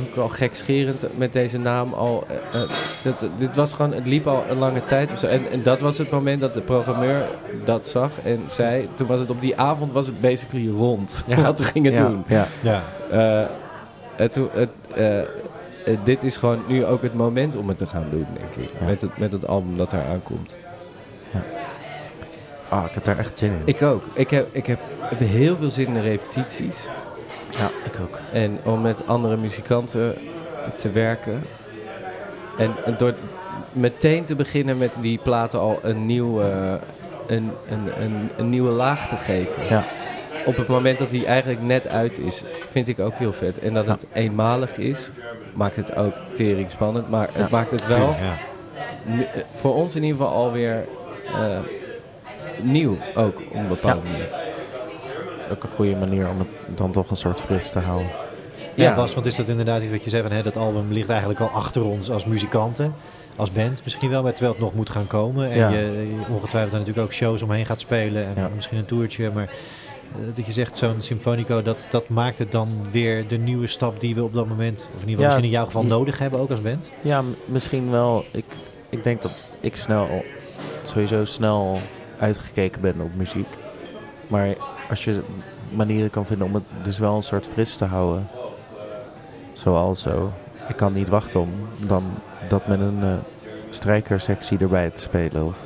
B: ook wel gekscherend met deze naam al... Uh, dat, dit was gewoon... Het liep al een lange tijd of zo. En, en dat was het moment dat de programmeur dat zag en zei... Toen was het op die avond was het basically rond.
C: Ja.
B: Wat we gingen
C: ja,
B: doen.
C: Ja.
A: Ja.
B: Uh, en toen... Het, uh, uh, dit is gewoon nu ook het moment om het te gaan doen, denk ik. Ja. Met, het, met het album dat daar aankomt.
C: Ja. Oh, ik heb daar echt zin in.
B: Ik ook. Ik heb, ik heb heel veel zin in de repetities.
C: Ja, ik ook.
B: En om met andere muzikanten te werken. En, en door meteen te beginnen met die platen al een, nieuw, uh, een, een, een, een nieuwe laag te geven.
C: Ja.
B: Op het moment dat hij eigenlijk net uit is, vind ik ook heel vet. En dat
C: Ja.
B: het eenmalig is, maakt het ook tering spannend. Maar
C: Ja.
B: het maakt het wel
A: Ja.
B: eh, voor ons in ieder geval alweer uh, nieuw ook op een bepaalde manier.
C: Dat is ook een goede manier om het dan toch een soort fris te houden.
A: Ja,
B: Ja.
A: Bas, want is dat inderdaad iets wat je zei van hè, dat album ligt eigenlijk al achter ons als muzikanten, als band misschien wel, maar terwijl het nog moet gaan komen. En
C: Ja.
A: je, je ongetwijfeld daar natuurlijk ook shows omheen gaat spelen en
C: Ja.
A: misschien een toertje, maar dat je zegt zo'n Symfonico, dat, dat maakt het dan weer de nieuwe stap die we op dat moment, of in ieder geval
C: Ja,
A: misschien in jouw geval nodig hebben ook als band.
C: Ja, misschien wel. Ik, ik denk dat ik snel, sowieso snel uitgekeken ben op muziek. Maar als je manieren kan vinden om het dus wel een soort fris te houden. Zoals zo. Ik kan niet wachten om dan dat met een eh strijkersectie erbij te spelen. Of,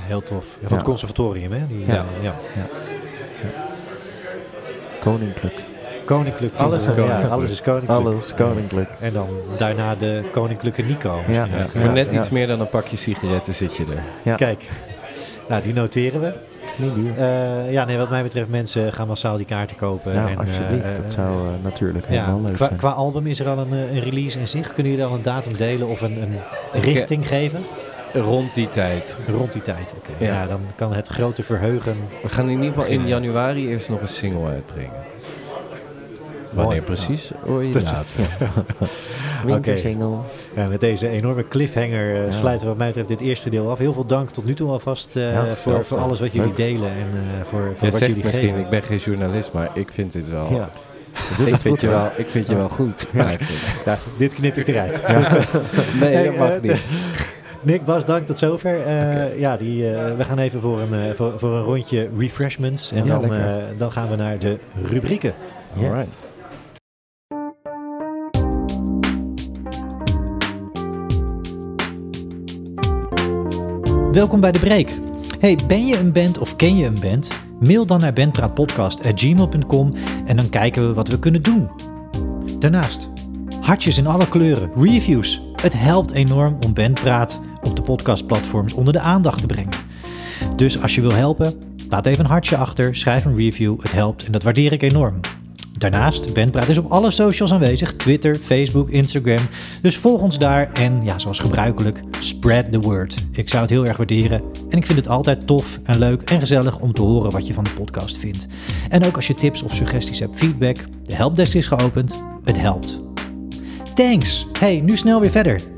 A: Heel tof. Ja, van
C: Ja.
A: het conservatorium, hè? Die,
C: Ja.
A: ja. Ja.
C: koninklijk.
A: Koninklijk.
B: Alles is
A: ja,
B: koninklijk.
A: alles is koninklijk.
C: Alles koninklijk.
A: En dan daarna de koninklijke Nico.
C: Ja.
B: Ja, voor
C: Ja,
B: net
C: ja.
B: iets meer dan een pakje sigaretten zit je er.
C: Ja.
A: Kijk, nou, die noteren we. Eh, ja, nee, wat mij betreft, mensen gaan massaal die kaarten kopen.
C: Nou,
A: en,
C: alsjeblieft.
A: eh,
C: dat zou eh, natuurlijk
A: ja,
C: helemaal leuk
A: qua,
C: zijn.
A: qua album is er al een, een release in zicht. Kunnen jullie al een datum delen of een, een
B: Ik,
A: richting geven?
B: Rond die tijd.
A: Rond die tijd, oké.
B: Ja.
A: Ja. dan kan het grote verheugen...
B: We gaan in ieder geval in januari eerst nog een single uitbrengen. Wanneer
A: Mooi.
B: precies? Hoor je later.
C: Wintersingle.
A: Ja, met deze enorme cliffhanger eh,
C: Ja.
A: sluiten we wat mij betreft dit eerste deel af. Heel veel dank tot nu toe alvast eh,
C: Ja,
A: voor, voor alles wat jullie delen en eh, voor, voor
B: Je
A: wat
B: zegt
A: jullie
B: misschien,
A: geven.
B: ik ben geen journalist, maar ik vind dit wel...
C: Ja.
B: ik, vind je wel ik vind je wel goed.
A: Ja, dit knip ik eruit.
B: Nee, dat mag niet.
A: Nick, Bas, dank tot zover. Eh, Ja, die, eh, we gaan even voor een, eh, voor, voor een rondje refreshments. En
B: Ja,
A: dan, dan gaan we naar de rubrieken.
C: Yes.
B: Alright.
A: Welkom bij de break. Hey, ben je een band of ken je een band? Mail dan naar bandpraatpodcast.gmail.com en dan kijken we wat we kunnen doen. Daarnaast, hartjes in alle kleuren, reviews. Het helpt enorm om Bandpraat op de podcastplatforms onder de aandacht te brengen. Dus als je wil helpen, laat even een hartje achter, schrijf een review, het helpt en dat waardeer ik enorm. Daarnaast, Bandpraat is op alle socials aanwezig, Twitter, Facebook, Instagram. Dus volg ons daar en ja, zoals gebruikelijk, spread the word. Ik zou het heel erg waarderen en ik vind het altijd tof en leuk en gezellig om te horen wat je van de podcast vindt. En ook als je tips of suggesties hebt, feedback, de helpdesk is geopend, het helpt. Thanks! Hey, nu snel weer verder.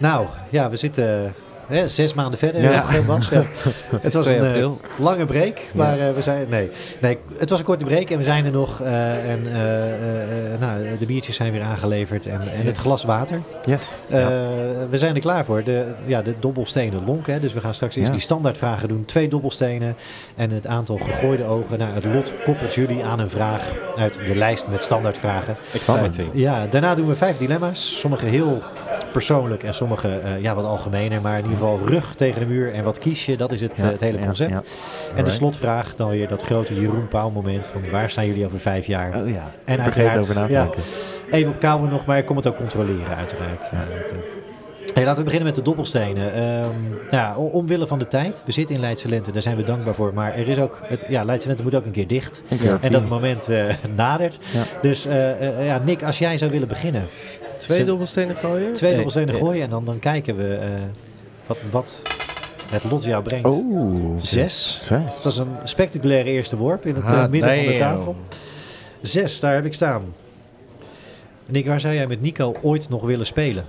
A: Nou, ja, we zitten hè, zes maanden verder.
C: Ja.
A: nog, eh, Bas. Ja.
B: Het
A: was
B: 2
A: een eh, lange break, maar eh, we zijn... Nee, nee, het was een korte break en we zijn er nog. eh, en eh, eh, eh, nou, de biertjes zijn weer aangeleverd en, en het glas water.
C: Yes.
A: Eh. We zijn er klaar voor. De, ja, de dobbelstenen lonk. Hè. Dus we gaan straks eerst die standaardvragen doen. Twee dobbelstenen en het aantal gegooide ogen. Nou, het lot koppelt jullie aan een vraag uit de lijst met standaardvragen. Ja, daarna doen we vijf dilemma's. Sommige heel persoonlijk en sommige eh, ja, wat algemener. Maar in ieder geval rug tegen de muur en wat kies je. Dat is het, eh, het hele concept.
C: ja.
A: En de slotvraag, dan weer dat grote Jeroen Pauw moment. Van waar staan jullie over vijf jaar?
C: Oh ja.
A: En
C: Vergeet over na te denken.
A: Even op kouwen nog, maar ik kom het ook controleren uiteraard. Het, eh. Hey, laten we beginnen met de dobbelstenen. Ehm, ja, omwille van de tijd. We zitten in Leidse Lente, daar zijn we dankbaar voor. Maar er is ook, het, ja, Leidse Lente moet ook een keer dicht. En dat moment eh, nadert.
C: Ja.
A: Dus eh, eh, ja, Nick, als jij zou willen beginnen.
B: Twee dobbelstenen gooien?
A: Twee
B: Nee.
A: dobbelstenen gooien en dan, dan kijken we eh, wat, wat het lot jou brengt.
C: Oh.
A: Zes.
C: Zes.
A: Dat is een spectaculaire eerste worp in het
B: Ah,
A: midden van de tafel. Zes, daar heb ik staan. Nick, waar zou jij met Nico ooit nog willen spelen?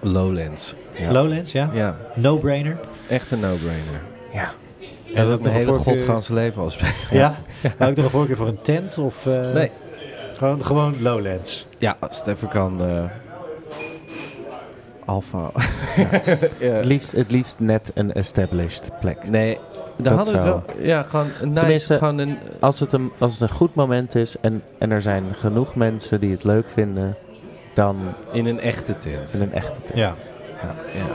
B: Lowlands.
C: Ja.
A: Lowlands, ja?
B: Ja,
A: No-brainer?
B: echt een no-brainer.
C: Ja.
B: En
A: ook
B: ook mijn hele
A: voorkeur-
B: godganse leven al spelen.
A: Ja? Maar ook nog een voorkeur voor een tent? Of, eh,
B: Nee.
A: Gewoon, gewoon Lowlands.
B: Ja, als het even kan. eh Alpha.
C: Het, liefst, het liefst net een established plek.
B: Nee,
C: Dat
B: daar hadden we wel. Ja, gewoon een nice.
C: Tenminste,
B: gewoon een,
C: Als het, een, als het een goed moment is en, en er zijn genoeg mensen die het leuk vinden, dan
B: in een echte tent.
C: in een echte tent.
A: Ja.
B: Ja,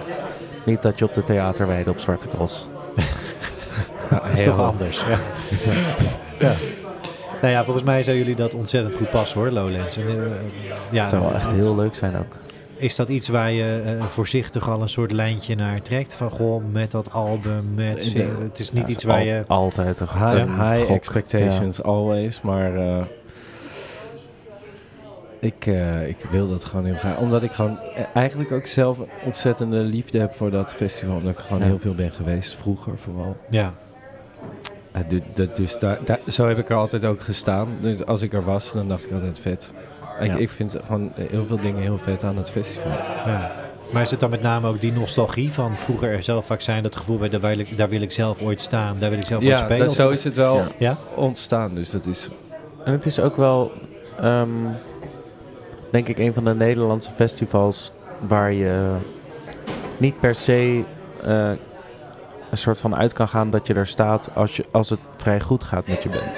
C: Niet dat je op de theaterweide op Zwarte Cross.
A: Dat is
B: heel
A: toch anders. Ja. ja. Nou ja, volgens mij zou jullie dat ontzettend goed passen hoor, Lowlands. En, eh, ja,
C: Het zou wel echt heel leuk zijn ook.
A: Is dat iets waar je eh, voorzichtig al een soort lijntje naar trekt? Van goh, met dat album, met...
B: Denk-
A: het is niet
C: Ja,
A: iets
C: het is
A: waar
C: al-
A: je...
C: Altijd een
B: High, high expectations always, maar eh, Ik, eh, ik wil dat gewoon heel graag. Omdat ik gewoon eigenlijk ook zelf een ontzettende liefde heb voor dat festival. Omdat ik gewoon
C: Ja.
B: heel veel ben geweest, vroeger vooral.
A: Ja.
B: Eh, dus daar, daar, zo heb ik er altijd ook gestaan. Dus als ik er was, dan dacht ik altijd vet. Ik,
C: Ja.
B: ik vind gewoon heel veel dingen heel vet aan het festival.
A: ja. Maar is het dan met name ook die nostalgie van vroeger er zelf vaak zijn, dat gevoel bij daar wil ik, daar wil ik zelf ooit staan, daar wil ik zelf ooit
B: Ja,
A: spelen?
B: dat,
A: of-
B: zo is het wel
C: Ja.
A: Ja?
B: ontstaan. Dus dat is...
C: En het is ook wel, ehm, denk ik, een van de Nederlandse festivals waar je niet per se eh, een soort van uit kan gaan dat je er staat als, je, als het vrij goed gaat met je band.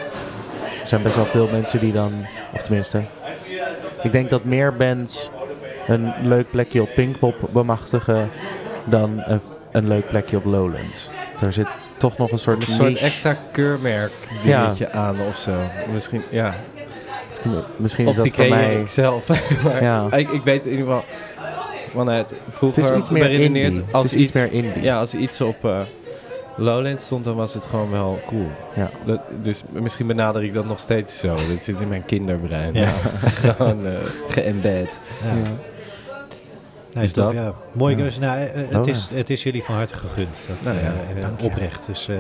C: Er zijn best wel veel mensen die dan, of tenminste, ik denk dat meer bands een leuk plekje op Pinkpop bemachtigen dan een, een leuk plekje op Lowlands. Er zit toch nog een soort,
B: Een soort extra keurmerk dingetje aan of zo. Misschien, ja.
C: Misschien is
B: Of
C: dat voor mij...
B: ik zelf. maar
C: Ja.
B: ik, ik weet in ieder geval vanuit vroeger
C: Het is iets meer indie.
B: als
C: het is iets meer indie.
B: Ja, als iets op eh, Lowlands stond, dan was het gewoon wel cool.
C: Ja.
B: Dat, dus misschien benader ik dat nog steeds zo. Dat zit in mijn kinderbrein.
A: Ja.
B: gewoon eh geëmbed.
A: Ja. Nee,
B: Is
A: tof,
B: dat?
A: Ja. Mooie
C: Ja.
A: keuze. Nou, eh, eh,
C: Oh,
A: het, is,
C: ja.
A: het is jullie van harte gegund. Dat,
B: Nou ja,
A: eh, oprecht. Dus eh,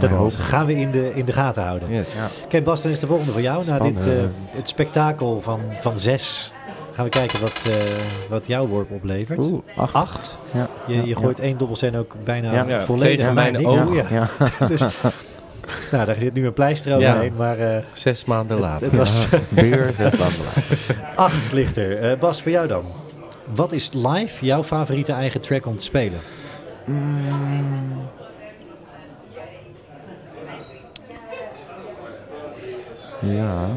A: dat gaan we in de, in de gaten houden.
B: Yes.
C: Ja.
A: Oké, Bas, dan is de volgende voor jou. Na dit, eh,
C: Spannend.
A: het spektakel van, van zes gaan we kijken wat, eh, wat jouw worp oplevert.
C: Oeh, acht.
A: Acht.
C: Ja.
A: Je, je
C: ja.
A: gooit één dobbelcent ook bijna
C: Ja.
A: Volledig
B: tegen
A: aan
B: mijn oog.
A: Ja.
C: Ja.
A: Dus, nou, daar zit nu een pleister
B: Ja.
A: overheen, maar eh,
B: Zes maanden later.
A: het was
C: Weer zes maanden later.
A: acht lichter. Eh, Bas, voor jou dan. Wat is live jouw favoriete eigen track om te spelen?
C: Mm. Ja.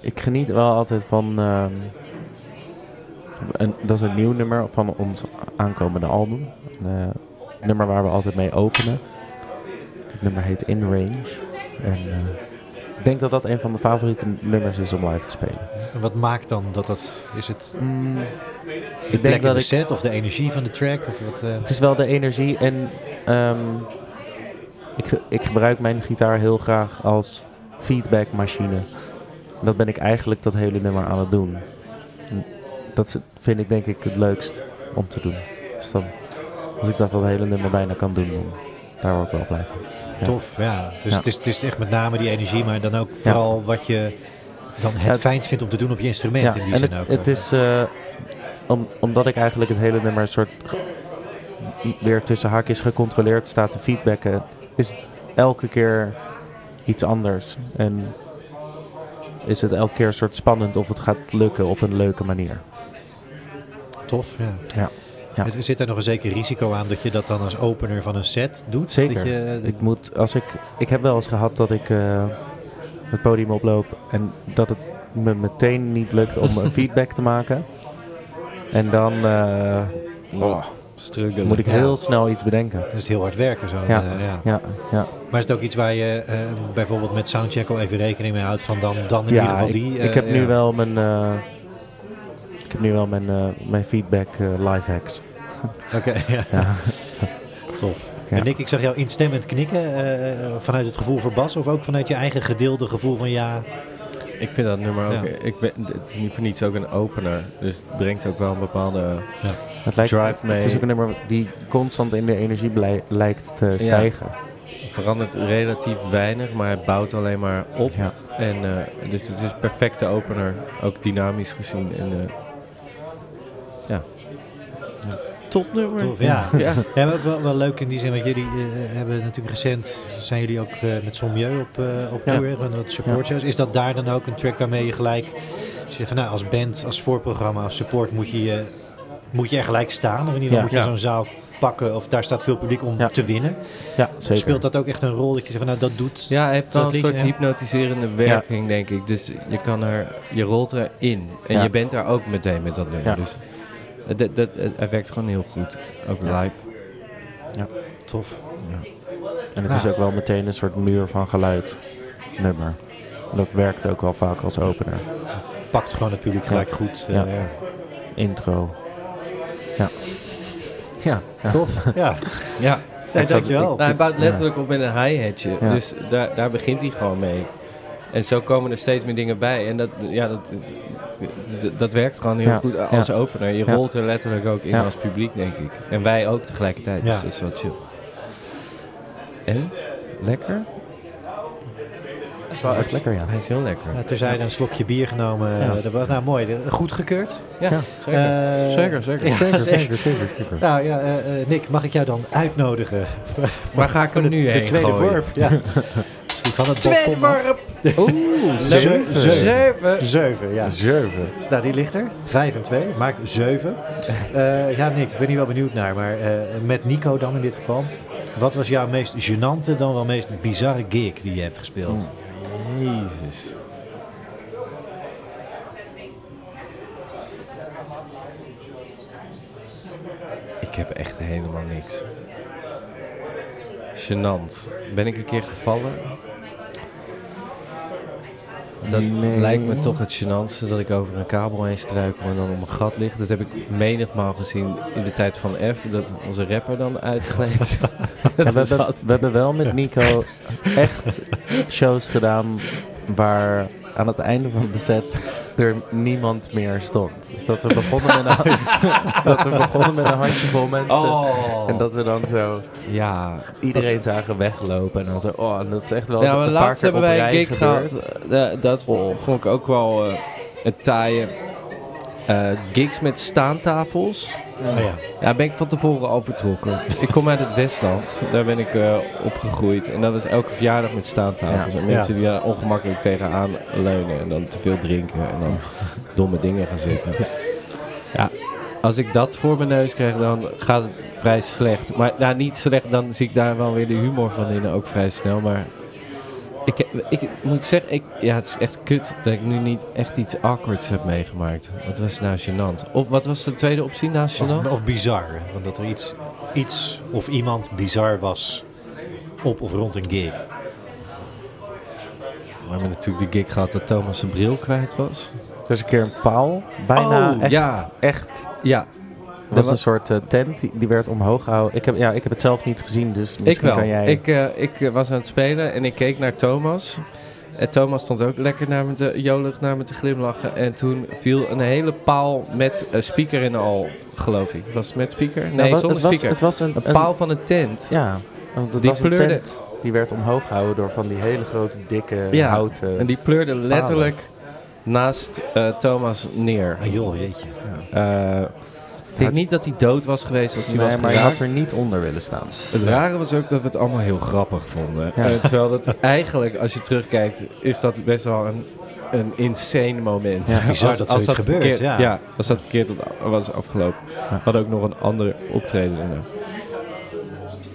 C: Ik geniet wel altijd van. ehm, een, dat is een nieuw nummer van ons aankomende album. Eh, nummer waar we altijd mee openen. Het nummer heet In Range. En eh, ik denk dat dat een van mijn favoriete nummers is om live te spelen.
A: En wat maakt dan dat dat... Is het
C: Mm,
A: de
C: ik denk dat
A: de
C: ik
A: of de energie van de track? Of wat, eh,
C: Het is wel de energie en ehm, ik, ik gebruik mijn gitaar heel graag als feedbackmachine. Dat ben ik eigenlijk dat hele nummer aan het doen. En dat vind ik denk ik het leukst om te doen. Dus dan, als ik dat dat hele nummer bijna kan doen, dan daar word ik wel blij van. Ja.
A: Tof, ja. Dus
C: Ja.
A: Het, is, het is echt met name die energie, maar dan ook vooral wat je dan het
C: Ja,
A: fijnst vindt om te doen op je instrument
C: Ja,
A: in die
C: en
A: zin
C: het,
A: ook.
C: het is eh, om, omdat ik eigenlijk het hele nummer een soort weer tussen haakjes gecontroleerd staat te feedbacken, is elke keer iets anders. En is het elke keer een soort spannend of het gaat lukken op een leuke manier.
A: Tof, ja.
C: Ja. Ja.
A: Er Zit er nog een zeker risico aan dat je dat dan als opener van een set doet?
C: Zeker.
A: Dat je,
C: Ik, moet, als ik, ik heb wel eens gehad dat ik eh, het podium oploop en dat het me meteen niet lukt om een feedback te maken. En dan eh, oh,
B: Struggelen.
C: moet ik
A: Ja.
C: heel snel iets bedenken.
A: dat is heel hard werken zo.
C: Ja.
A: eh, ja.
C: Ja, ja.
A: Maar is het ook iets waar je eh, bijvoorbeeld met soundcheck al even rekening mee houdt van dan, dan in ieder geval
C: ik,
A: die?
C: ik heb nu
A: ja.
C: wel mijn, eh, ik heb nu wel mijn, eh, mijn feedback live hacks.
A: Oké, ja.
C: Ja.
A: Tof.
C: Ja.
A: En Nick, ik zag jou instemmend knikken eh, vanuit het gevoel voor Bas of ook vanuit je eigen gedeelde gevoel van ja,
B: Ik vind dat nummer ook...
A: Ja.
B: Ik het is niet voor niets ook een opener. Dus het brengt ook wel een bepaalde...
C: Het, lijkt,
B: Drive mee.
C: het is ook een nummer die constant in de energie blij- lijkt te stijgen.
B: verandert relatief weinig, maar hij bouwt alleen maar op.
C: Ja.
B: En eh, dus het is een perfecte opener, ook dynamisch gezien. En, eh, ja. Topnummer.
A: Tof, ja.
B: ja.
A: Ja, maar ook wel, wel leuk in die zin, want jullie eh, hebben natuurlijk recent, zijn jullie ook eh, met Sommieu op, eh op tour, van dat support shows. Is dat daar dan ook een track waarmee je gelijk zegt van nou, als band, als voorprogramma, als support moet je, je- moet je er gelijk staan? Of in ieder geval moet je zo'n zaal pakken of daar staat veel publiek om te winnen.
C: Ja, zeker.
A: Speelt dat ook echt een rol dat je zegt van nou, dat doet...
B: Ja, hij heeft wel
A: Dat
B: een soort hypnotiserende werking, denk ik. Dus je kan er, je rolt erin. En je bent daar ook meteen met dat nummer. Dus het, het, het- het- hij werkt gewoon heel goed. Ook
C: Ja.
B: live.
A: Tof.
C: En het
A: Ja.
C: is ook wel meteen een soort muur van geluid nummer. Dat werkt ook wel vaak als opener.
A: Pakt gewoon het publiek gelijk goed. eh,
C: Ja.
A: ja.
C: Intro. Ja. Ja. ja.
A: Tof. Ja,
B: Ja.
A: nee, dankjewel.
B: Nou, hij bouwt letterlijk op met een hi-hatje.
C: Ja.
B: Dus daar, daar begint hij gewoon mee. En zo komen er steeds meer dingen bij. En dat, ja, dat, dat, dat werkt gewoon heel
C: Ja,
B: goed als
C: ja.
B: opener. Je
C: Ja.
B: rolt er letterlijk ook in
C: Ja.
B: als publiek, denk ik. En wij ook tegelijkertijd,
A: Ja.
B: dus dat is wel chill. En? Lekker?
C: Dat is wel echt lekker, ja.
B: Hij is heel lekker.
A: Ja, terzijde een slokje bier genomen.
C: Ja.
A: dat was nou mooi. De- Goed gekeurd.
B: Ja,
C: Ja.
B: zeker.
A: Eh,
B: zeker, zeker.
A: Ja,
C: Zeker.
A: Nou ja, eh, eh, Nick, mag ik jou dan uitnodigen?
B: Waar ga ik hem nu
A: de
B: heen
A: tweede
B: gooien?
A: worp. Ja. Misschien van het
B: Tweede worp! Oeh,
A: Zeven.
B: zeven. Zeven.
A: Ja.
C: Zeven.
A: Nou, die ligt er. Vijf en twee. Maakt zeven. Eh, ja, Nick, ik ben hier wel benieuwd naar. Maar eh, met Nico dan in dit geval. Wat was jouw meest gênante, dan wel meest bizarre gig die je hebt gespeeld?
B: Jezus. Ik heb echt helemaal niks. Gênant. Ben ik een keer gevallen? Dat
C: Nee.
B: lijkt me toch het gênantste dat ik over een kabel heen struikel en dan op een gat lig. Dat heb ik menigmaal gezien in de tijd van F, dat onze rapper dan uitgleed.
C: Ja, we, hebben, we hebben wel met Nico echt shows gedaan waar aan het einde van de set er niemand meer stond. Dus dat we begonnen met een, dat we begonnen met een handjevol mensen.
B: Oh.
C: En dat we dan zo
B: Ja,
C: iedereen zagen weglopen. En dan zo, oh, en dat is echt wel
B: Ja,
C: zo een paar keer
B: hebben wij een gig gehad. eh, dat vond ik ook wel eh, een taaie. Eh, gigs met staantafels.
A: Oh ja.
B: Ja, ben ik van tevoren al vertrokken. ik kom uit het Westland. Daar ben ik eh, opgegroeid. En dat is elke verjaardag met staantafels.
C: Ja.
B: En mensen die daar ongemakkelijk tegenaan leunen. En dan te veel drinken. En dan domme dingen gaan zeggen. Ja, als ik dat voor mijn neus krijg, dan gaat het vrij slecht. Maar nou, niet slecht, dan zie ik daar wel weer de humor van in. Ook vrij snel. Maar ik, ik moet zeggen, ik, ja, het is echt kut dat ik nu niet echt iets awkwards heb meegemaakt. Wat was nou gênant? Of wat was de tweede optie naast gênant?
A: Of, of bizar. Want dat er iets, iets of iemand bizar was op of rond een gig.
B: We hebben natuurlijk de gig gehad dat Thomas zijn bril kwijt was.
C: Er is een keer een paal, bijna
B: Oh,
C: echt,
B: ja.
C: echt.
B: Ja,
C: Er was
B: wa-
C: een soort eh, tent, die, die werd omhoog gehouden. Ik heb, ja, ik heb het zelf niet gezien, dus
B: ik
C: misschien
B: wel.
C: kan jij...
B: Ik, eh, ik eh, was aan het spelen en ik keek naar Thomas. En Thomas stond ook lekker naar me te, jolig naar me te glimlachen. En toen viel een hele paal met speaker in al, geloof ik. Was het met speaker? Nee,
C: Nou, wa-
B: zonder
C: het was,
B: speaker.
C: Het was een,
B: een
C: een-
B: paal van een tent.
C: Ja, want het
B: Die
C: was een
B: pleurde-
C: tent. Die werd omhoog gehouden door van die hele grote, dikke
B: Ja,
C: houten...
B: En die pleurde letterlijk naast eh, Thomas neer.
A: Ah joh, jeetje.
B: Eh, ik denk niet dat hij dood was geweest als hij
C: nee,
B: was
C: maar je
B: geraakt.
C: had er niet onder willen staan.
B: Het rare was ook dat we het allemaal heel grappig vonden.
C: Ja.
B: Eh, terwijl dat eigenlijk, als je terugkijkt, is dat best wel een, een insane moment.
C: Ja,
A: bizar dat zoiets gebeurt,
B: verkeerd,
A: ja.
B: als dat verkeerd was- was afgelopen.
C: Ja.
B: We hadden ook nog een andere optreden.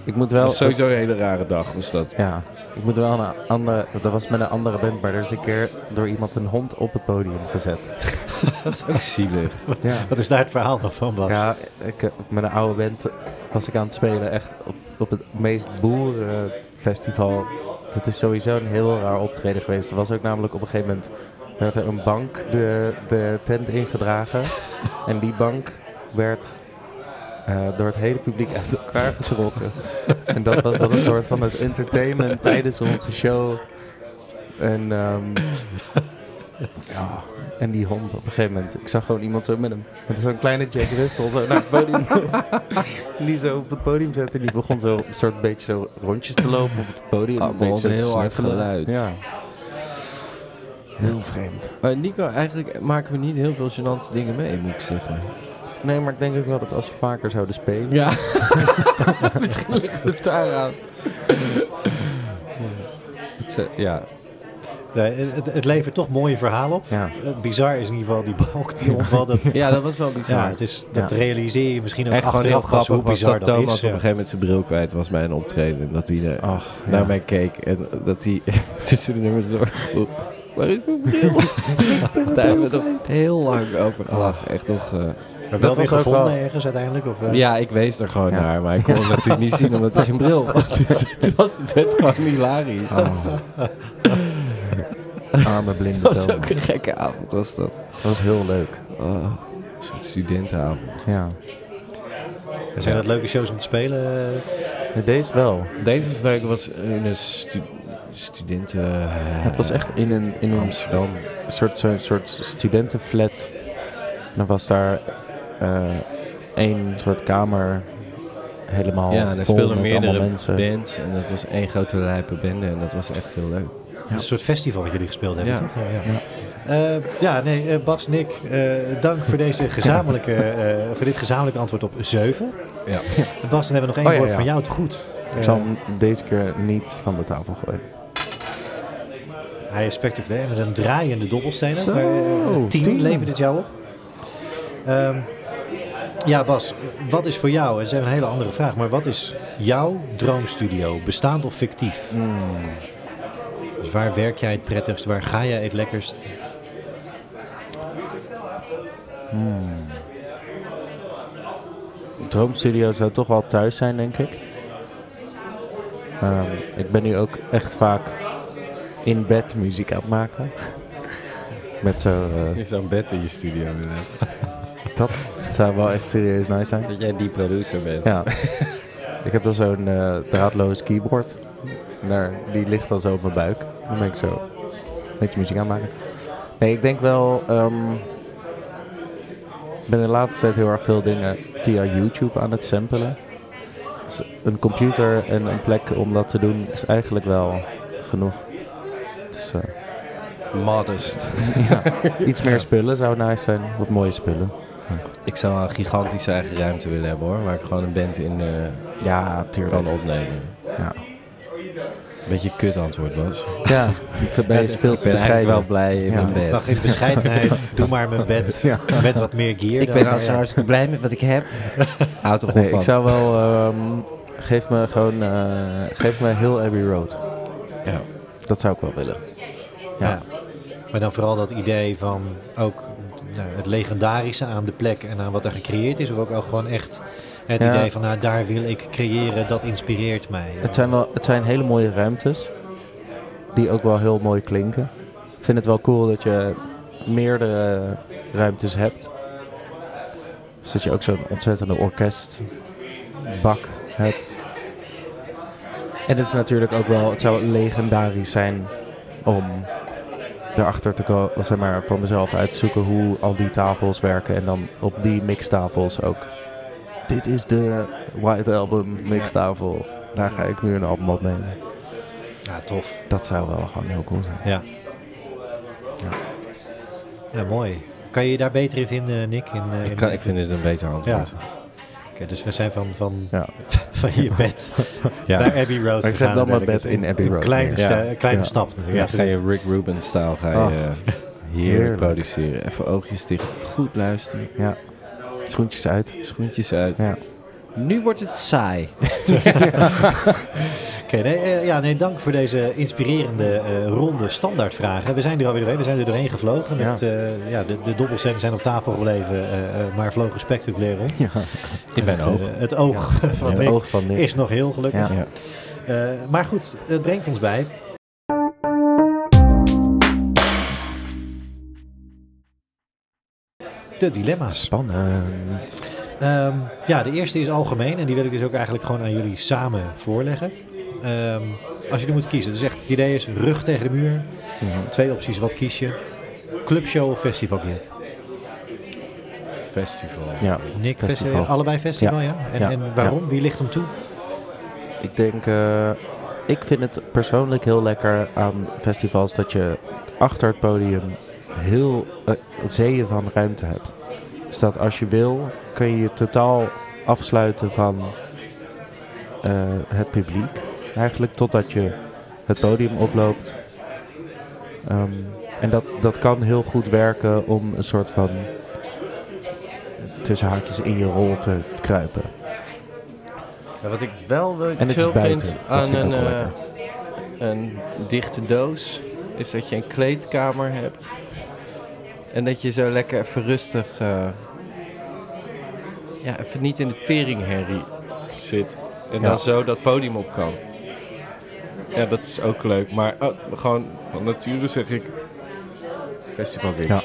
C: Ik moet
B: Dat
C: wel...
B: was sowieso een hele rare dag, was dat.
C: Ja, ik moet wel een andere... Dat was met een andere band, maar er is een keer door iemand een hond op het podium gezet.
B: Dat is ook zielig.
C: Ja.
A: Wat is daar het verhaal dan van, Bas?
C: Ja, ik, eh, met een oude band was ik aan het spelen. Echt op, op het meest boerenfestival. Het is sowieso een heel raar optreden geweest. Er was ook namelijk op een gegeven moment... werd er een bank de, de tent ingedragen. en die bank werd eh, door het hele publiek uit elkaar getrokken. en dat was dan een soort van het entertainment tijdens onze show. En ehm, ja, en die hond op een gegeven moment. Ik zag gewoon iemand zo met hem. Met zo'n kleine Jack Russell zo naar het podium. die zo op het podium zette. Die begon zo een soort beetje zo rondjes te lopen op het podium.
B: Oh,
C: een beetje
B: heel hard geluid.
C: Ja. Heel vreemd.
B: Maar Nico, eigenlijk maken we niet heel veel gênante dingen mee, moet ik zeggen.
C: Nee, maar ik denk ook wel dat als we vaker zouden spelen.
B: Ja, misschien ligt het daaraan. Het, eh, ja,
A: Nee, het, het levert toch mooie verhalen op.
C: Ja.
A: Het bizar is in ieder geval die balk die omvalt. Dat,
B: ja, dat was wel bizar.
A: ja, het is, dat
C: Ja.
A: realiseer je misschien ook
B: Echt heel
A: achteraf
B: grappig
A: hoe
B: was
A: bizar
B: dat
A: dat,
B: Thomas
A: is.
B: op een gegeven moment zijn bril kwijt was bij een optreden. En dat hij eh,
C: Ach, ja.
B: naar mij keek en dat hij tussen de nummers door vroeg, waar is mijn bril? Daar hebben we nog heel lang over gelachen. Echt nog... eh,
A: Maar
C: Dat was ook
A: gevonden
C: wel-
A: ergens uiteindelijk? Of, eh?
B: ja, ik wees er gewoon
C: Ja.
B: naar, maar ik kon hem natuurlijk niet zien omdat hij geen bril had. Dus het was het werd gewoon hilarisch.
C: Oh. Arme blinde
B: Dat was ook een gekke avond, was dat.
C: Dat was heel leuk.
B: Oh, een soort studentenavond.
C: Ja.
A: Zijn dat leuke shows om te spelen?
C: Deze wel.
B: Deze is leuk, was in een stu- studenten...
C: het was echt in een, in een
B: Amsterdam.
C: soort, zo'n soort studentenflat. Dan was daar eh, één soort kamer helemaal
B: Ja, en er
C: vol
B: speelden
C: met allemaal
B: meerdere
C: mensen.
B: bands. En dat was één grote lijpe bende. En dat was echt heel leuk.
A: Een soort festival wat jullie gespeeld hebben,
B: Ja.
A: toch? Ja, ja. Eh, ja, nee, eh, Bas, Nick, eh, dank voor, deze gezamenlijke, eh, voor dit gezamenlijke antwoord op 7.
B: Ja.
A: Bas, dan hebben we nog één
C: Oh, ja,
A: woord
C: ja.
A: van jou te goed.
C: Ik
A: Eh,
C: zal hem deze keer niet van de tafel gooien.
A: Hij is spectaculair met een draaiende dobbelsteen.
C: Zo,
A: maar, eh, tien,
C: tien.
A: levert het jou op. Ehm, ja, Bas, wat is voor jou, en dat is een hele andere vraag, maar wat is jouw droomstudio, bestaand of fictief?
C: Hmm.
A: Dus waar werk jij het prettigst, waar ga jij het lekkerst?
C: Droomstudio zou toch wel thuis zijn, denk ik. Ehm, ik ben nu ook echt vaak in bed muziek aan het maken. Met zo... eh,
B: Je zou een bed in je studio willen hebben.
C: Dat zou wel echt serieus nice zijn.
B: Dat jij die producer bent.
C: Ja. ik heb dan zo'n eh, draadloos keyboard. Daar, die ligt dan zo op mijn buik. Dan ben ik zo een beetje muziek aan het maken. Nee, ik denk wel... ehm, ik ben de laatste tijd heel erg veel dingen via YouTube aan het samplen. Dus een computer en een plek om dat te doen is eigenlijk wel genoeg. Dus, eh,
B: Modest.
C: ja, iets meer spullen zou nice zijn. Wat mooie spullen.
B: Ik zou een gigantische eigen ruimte willen hebben hoor. Waar ik gewoon een band in eh,
C: Ja, tuurlijk.
B: kan opnemen.
C: Ja,
B: Beetje kut antwoord Bas.
C: ja ben je veel
B: Ik ben eigenlijk wel blij in
C: Ja.
B: mijn bed.
A: Wacht in bescheidenheid, doe maar mijn bed
C: Ja.
A: met wat meer gear.
B: Ik
A: dan,
B: ben al zo
A: ja.
B: hartstikke blij met wat ik heb. Houd toch
C: Nee, ik zou wel... ehm, geef me gewoon... eh, geef me heel Abbey Road.
B: Ja.
C: Dat zou ik wel willen.
A: Ja.
C: Ja.
A: Maar dan vooral dat idee van ook nou, het legendarische aan de plek en aan wat er gecreëerd is. Of ook, ook gewoon echt het
C: Ja.
A: idee van nou, daar wil ik creëren, dat inspireert mij.
C: Het zijn, wel, het zijn hele mooie ruimtes. Die ook wel heel mooi klinken. Ik vind het wel cool dat je meerdere ruimtes hebt. Dus dat je ook zo'n ontzettende orkestbak hebt. En het is natuurlijk ook wel... Het zou legendarisch zijn om erachter te komen... Zeg maar voor mezelf uit te zoeken hoe al die tafels werken. En dan op die mixtafels ook... Dit is de White Album mixtafel. Daar ga ik nu een album opnemen.
A: Ja, tof.
C: Dat zou wel gewoon heel cool zijn.
A: Ja. Ja, mooi. Kan je je daar beter in vinden, Nick? In, eh, in-
B: Ik, kan, ik vind dit een beter antwoord.
A: Dus we zijn van, van,
C: Ja.
A: van je bed
B: Ja.
A: naar Abbey Road
C: Maar ik zet dan mijn bed in Abbey
A: een
C: Road
A: Kleine, sta- kleine
C: Ja.
A: stap
B: Ja,
A: natuurlijk.
B: ga je Rick Rubin-stijl ga je
C: Oh.
B: heerlijk
C: Heerlijk.
B: produceren. Even oogjes dicht, goed luisteren,
C: Ja. Schoentjes uit.
B: schoentjes uit.
C: Ja.
B: Nu wordt het saai.
A: Oké, nee, eh, ja, nee, dank voor deze inspirerende eh, ronde standaardvragen. We zijn er alweer doorheen. We zijn er doorheen gevlogen. Met, eh, ja, de, de dobbelstenen zijn op tafel gebleven, maar vlogen spectaculair rond.
C: Ja.
B: In mijn
A: het,
B: oog.
A: het oog van
C: Het
A: Nick
C: oog van Nick.
A: is nog heel gelukkig.
C: Ja.
B: Ja.
A: Maar goed, het brengt ons bij. De dilemma's.
C: Spannend.
A: Ehm, ja, de eerste is algemeen en die wil ik dus ook eigenlijk gewoon aan jullie samen voorleggen. Ehm, als jullie moeten kiezen, dus echt het idee is rug tegen de muur.
C: Mhm.
A: Twee opties, wat kies je? Clubshow of festivalgear?
B: Festival.
C: Ja.
A: Nick,
C: Festival.
A: festival. allebei festival, ja? En,
C: Ja.
A: en waarom? Wie ligt hem toe?
C: Ik denk, eh, ik vind het persoonlijk heel lekker aan festivals dat je achter het podium heel eh, zeeën van ruimte hebt. Dus dat als je wil, kun je je totaal afsluiten van eh, het publiek. Eigenlijk totdat je het podium oploopt. Ehm, en dat, dat kan heel goed werken om een soort van tussen haakjes in je rol te kruipen.
B: Ja, wat ik wel wel
C: En is
B: chill
C: buiten.
B: vind
C: Dat
B: aan
C: vind
B: een, eh, een dichte doos, is dat je een kleedkamer hebt. En dat je zo lekker even rustig, eh, ja, even niet in de teringherrie zit. En
C: Ja.
B: dan zo dat podium op kan. Ja, dat is ook leuk. Maar oh, gewoon van nature zeg ik festival gigs.
C: Ja.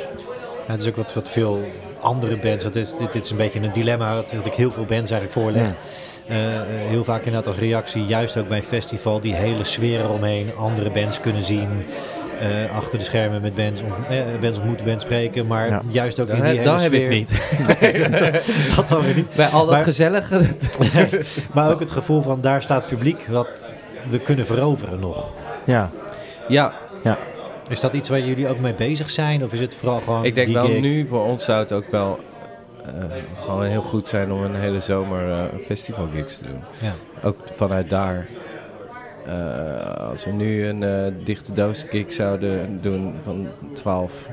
A: Ja, het is ook wat, wat veel andere bands, want dit, is- dit, dit is een beetje een dilemma dat, dat ik heel veel bands eigenlijk voorleg.
C: Ja.
A: eh, eh, heel vaak inderdaad als reactie, juist ook bij een festival, die hele sfeer eromheen, andere bands kunnen zien. eh, achter de schermen met bands, ont, eh, bands ontmoeten, bands spreken. Maar
C: Ja.
A: juist ook in
B: Dat,
A: die hele
B: dat heb
A: sfeer.
B: ik niet.
A: dat, dat dan weer niet.
B: Bij al dat
A: Maar-
B: gezellige.
A: Maar ook het gevoel van daar staat publiek wat we kunnen veroveren nog.
C: Ja,
B: ja,
A: Is dat iets waar jullie ook mee bezig zijn? Of is het vooral gewoon
B: ik denk wel
A: gig?
B: nu voor ons zou het ook wel eh, gewoon heel goed zijn om een hele zomer eh festivalgigs te doen.
A: Ja.
B: Ook vanuit daar. Eh, als we nu een dichte doos gig zouden doen van 12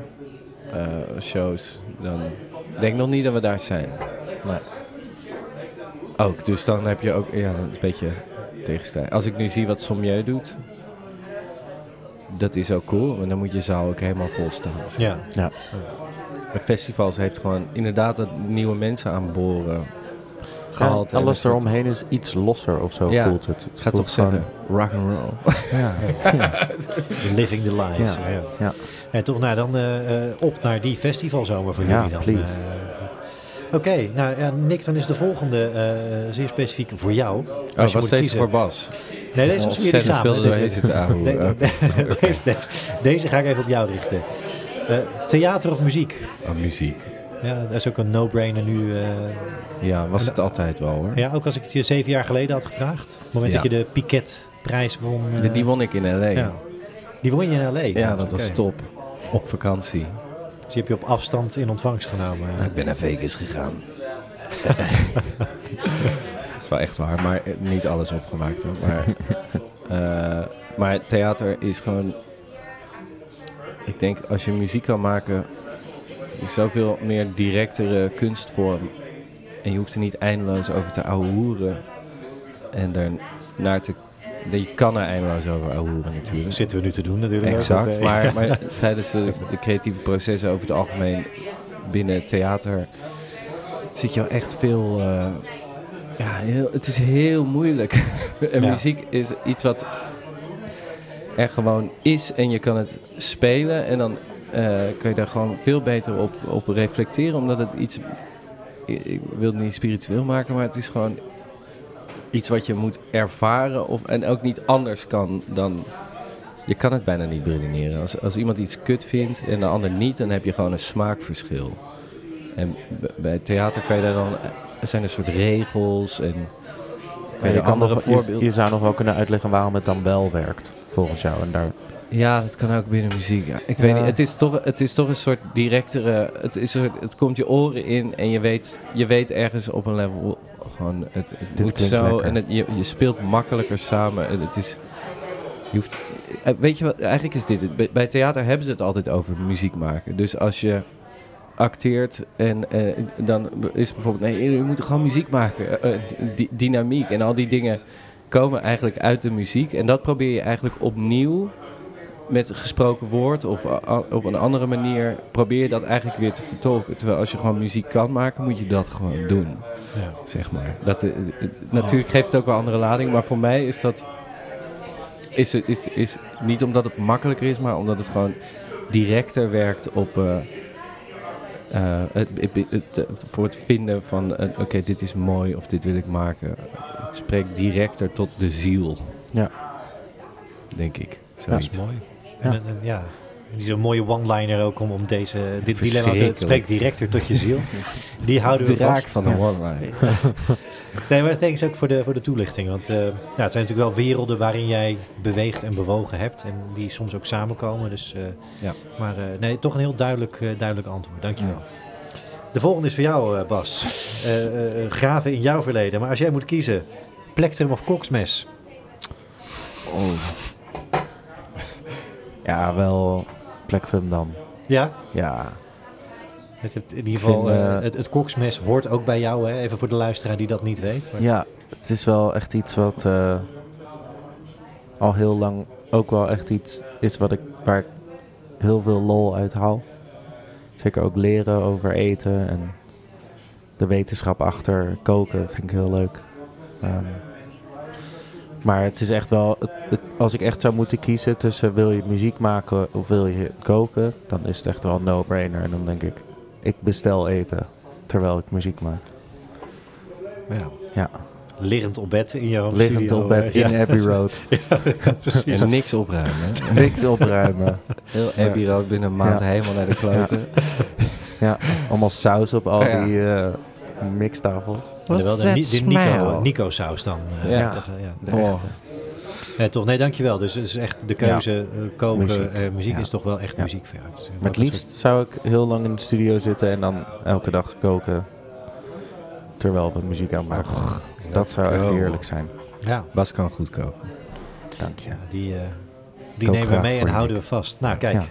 B: eh, shows, dan denk ik nog niet dat we daar zijn. Maar ook, dus dan heb je ook, ja, een beetje tegenstrijd. Als ik nu zie wat Sommieu doet, dat is ook cool, maar dan moet je zaal ook helemaal vol staan.
A: Ja.
B: Een festivals heeft gewoon inderdaad dat nieuwe mensen aanboren gehaald.
C: Ja, alles eromheen is iets losser of zo
B: Ja,
C: voelt het. het
B: Ik ga
C: voelt
B: toch zeggen, rock and roll.
C: Ja.
A: Living the life.
C: Ja.
A: ja.
C: Ja.
A: En toch, nou dan eh, eh, op naar die festivalzomer voor
C: Ja,
A: jullie dan. Oké, nou ja, Nick, dan is de volgende eh, zeer specifiek voor jou.
B: Oh,
A: je
B: was
A: kiezen.
B: voor Bas.
A: Nee, deze was jullie samen. Deze-
B: zitten
A: de- de- deze, deze, deze ga ik even op jou richten. Eh, theater of muziek?
B: Oh, muziek.
A: Ja, dat is ook een no-brainer nu. eh.
B: Ja, was het altijd wel hoor.
A: ja, ook als ik het je zeven jaar geleden had gevraagd. Op het moment
B: Ja.
A: dat je de Piquet-prijs won.
B: Die, won ik in L.A.
A: ja.
B: Ja,
A: Die won je in L.A.
B: dat was top. Op vakantie.
A: Dus die heb je op afstand in ontvangst genomen.
B: ik ben naar Vegas gegaan. dat is wel echt waar, maar eh, niet alles opgemaakt. Hoor. Maar, eh, maar theater is gewoon... Ik denk, als je muziek kan maken... is zoveel meer directere kunstvorm. En je hoeft er niet eindeloos over te ouwehoeren. En er naar te... Je kan er eindeloos over ouwehoeren natuurlijk.
A: Dat zitten we nu te doen natuurlijk.
B: Exact,
A: Dat, eh,
B: maar, maar tijdens de, de creatieve processen over het algemeen binnen theater zit je wel echt veel. eh, ja, heel, het is heel moeilijk. en
A: Ja.
B: muziek is iets wat er gewoon is en je kan het spelen en dan eh, kun je daar gewoon veel beter op, op reflecteren, omdat het iets. Ik, ik wil het niet spiritueel maken, maar het is gewoon iets wat je moet ervaren of, en ook niet anders kan dan je kan het bijna niet beredeneren. Als, als iemand iets kut vindt en de ander niet, dan heb je gewoon een smaakverschil. En bij theater kan je daar dan... Er zijn een soort regels en... Kan je, andere
C: nog,
B: voorbeelden...
C: je zou nog wel kunnen uitleggen waarom het dan wel werkt, volgens jou. En daar,
B: Ja, dat kan ook binnen muziek. Ja, ik weet niet. Het is, toch, het is toch een soort directere... Het, is het komt je oren in en je weet, je weet ergens op een level... Gewoon, het, het
C: Dit
B: moet zo
C: lekker.
B: en het, je, je speelt makkelijker samen. En het is... Je hoeft, eh, weet je wat, eigenlijk is dit het. Bij, theater hebben ze het altijd over muziek maken. Dus als je acteert en eh, dan is bijvoorbeeld... Nee, je moet gewoon muziek maken. Eh, eh, dynamiek en al die dingen komen eigenlijk uit de muziek. En dat probeer je eigenlijk opnieuw met gesproken woord of a- op een andere manier... probeer je dat eigenlijk weer te vertolken. Terwijl als je gewoon muziek kan maken, moet je dat gewoon doen
A: ja.
B: zeg maar. Dat, eh, eh, natuurlijk geeft het ook wel andere lading, maar voor mij is dat is, het- is, is niet omdat het makkelijker is, maar omdat het gewoon directer werkt op eh, eh, het, het, het, voor het vinden van oké, dit is mooi of dit wil ik maken. Het spreekt directer tot de ziel.
C: Ja.
B: Denk ik.
A: dat is mooi. En, ja, en die zo'n mooie one-liner ook om, om deze, dit dilemma. te- spreekt directer tot je ziel. Die houden we
B: Draak
A: vast.
B: van de one-line.
A: Nee, maar thanks ook voor de, voor de toelichting. Want nou, het zijn natuurlijk wel werelden waarin jij beweegt en bewogen hebt. En die soms ook samenkomen. Dus, eh,
B: Ja.
A: Maar eh, nee, toch een heel duidelijk, duidelijk antwoord. Dankjewel. De volgende is voor jou, Bas. Graven in jouw verleden. Maar als jij moet kiezen, plektrum of koksmes?
C: Ja, wel plektrum dan.
A: Ja?
C: Ja,
A: Het, het- in ieder geval,
C: vind,
A: eh,
C: eh,
A: het, het koksmes hoort ook bij jou. Hè? Even voor de luisteraar die dat niet weet. Maar-
C: ja, het is wel echt iets wat eh, al heel lang ook wel echt iets is wat ik, waar ik heel veel lol uit haal. Zeker ook leren over eten en de wetenschap achter koken vind ik heel leuk. Ehm, maar het is echt wel, het, het- als ik echt zou moeten kiezen tussen wil je muziek maken of wil je koken, dan is het echt wel een no-brainer. En dan denk ik, ik bestel eten terwijl ik muziek maak.
A: Ja.
C: Ja.
A: liggend op bed in jouw
C: Liggend
A: studio,
C: op bed in
A: ja.
C: Abbey Road.
B: En niks opruimen.
C: Niks opruimen.
B: Heel Abbey Road binnen een maand
C: Ja.
B: helemaal naar de kloten.
C: Allemaal saus op al
B: Ja.
C: die eh, mixtafels.
A: Wel de, de Nico? Nico saus dan. eh,
B: Ja.
A: ja. ja.
C: De
B: Oh.
C: echte.
A: Ja, toch, nee, dankjewel. Dus het is echt de keuze, eh, koken,
C: Muziek.
A: muziek, muziek
C: Ja.
A: is toch wel echt
C: Ja.
A: muziek voor jou. Dus, eh,
C: Maar het liefst zou ik heel lang in de studio zitten en dan elke dag koken. Terwijl we muziek aan het maken. zijn. dat zou echt heerlijk zijn.
A: Ja,
B: Bas kan goed koken.
C: Dank je.
A: die, eh, die nemen we mee en houden we vast. Nou, kijk.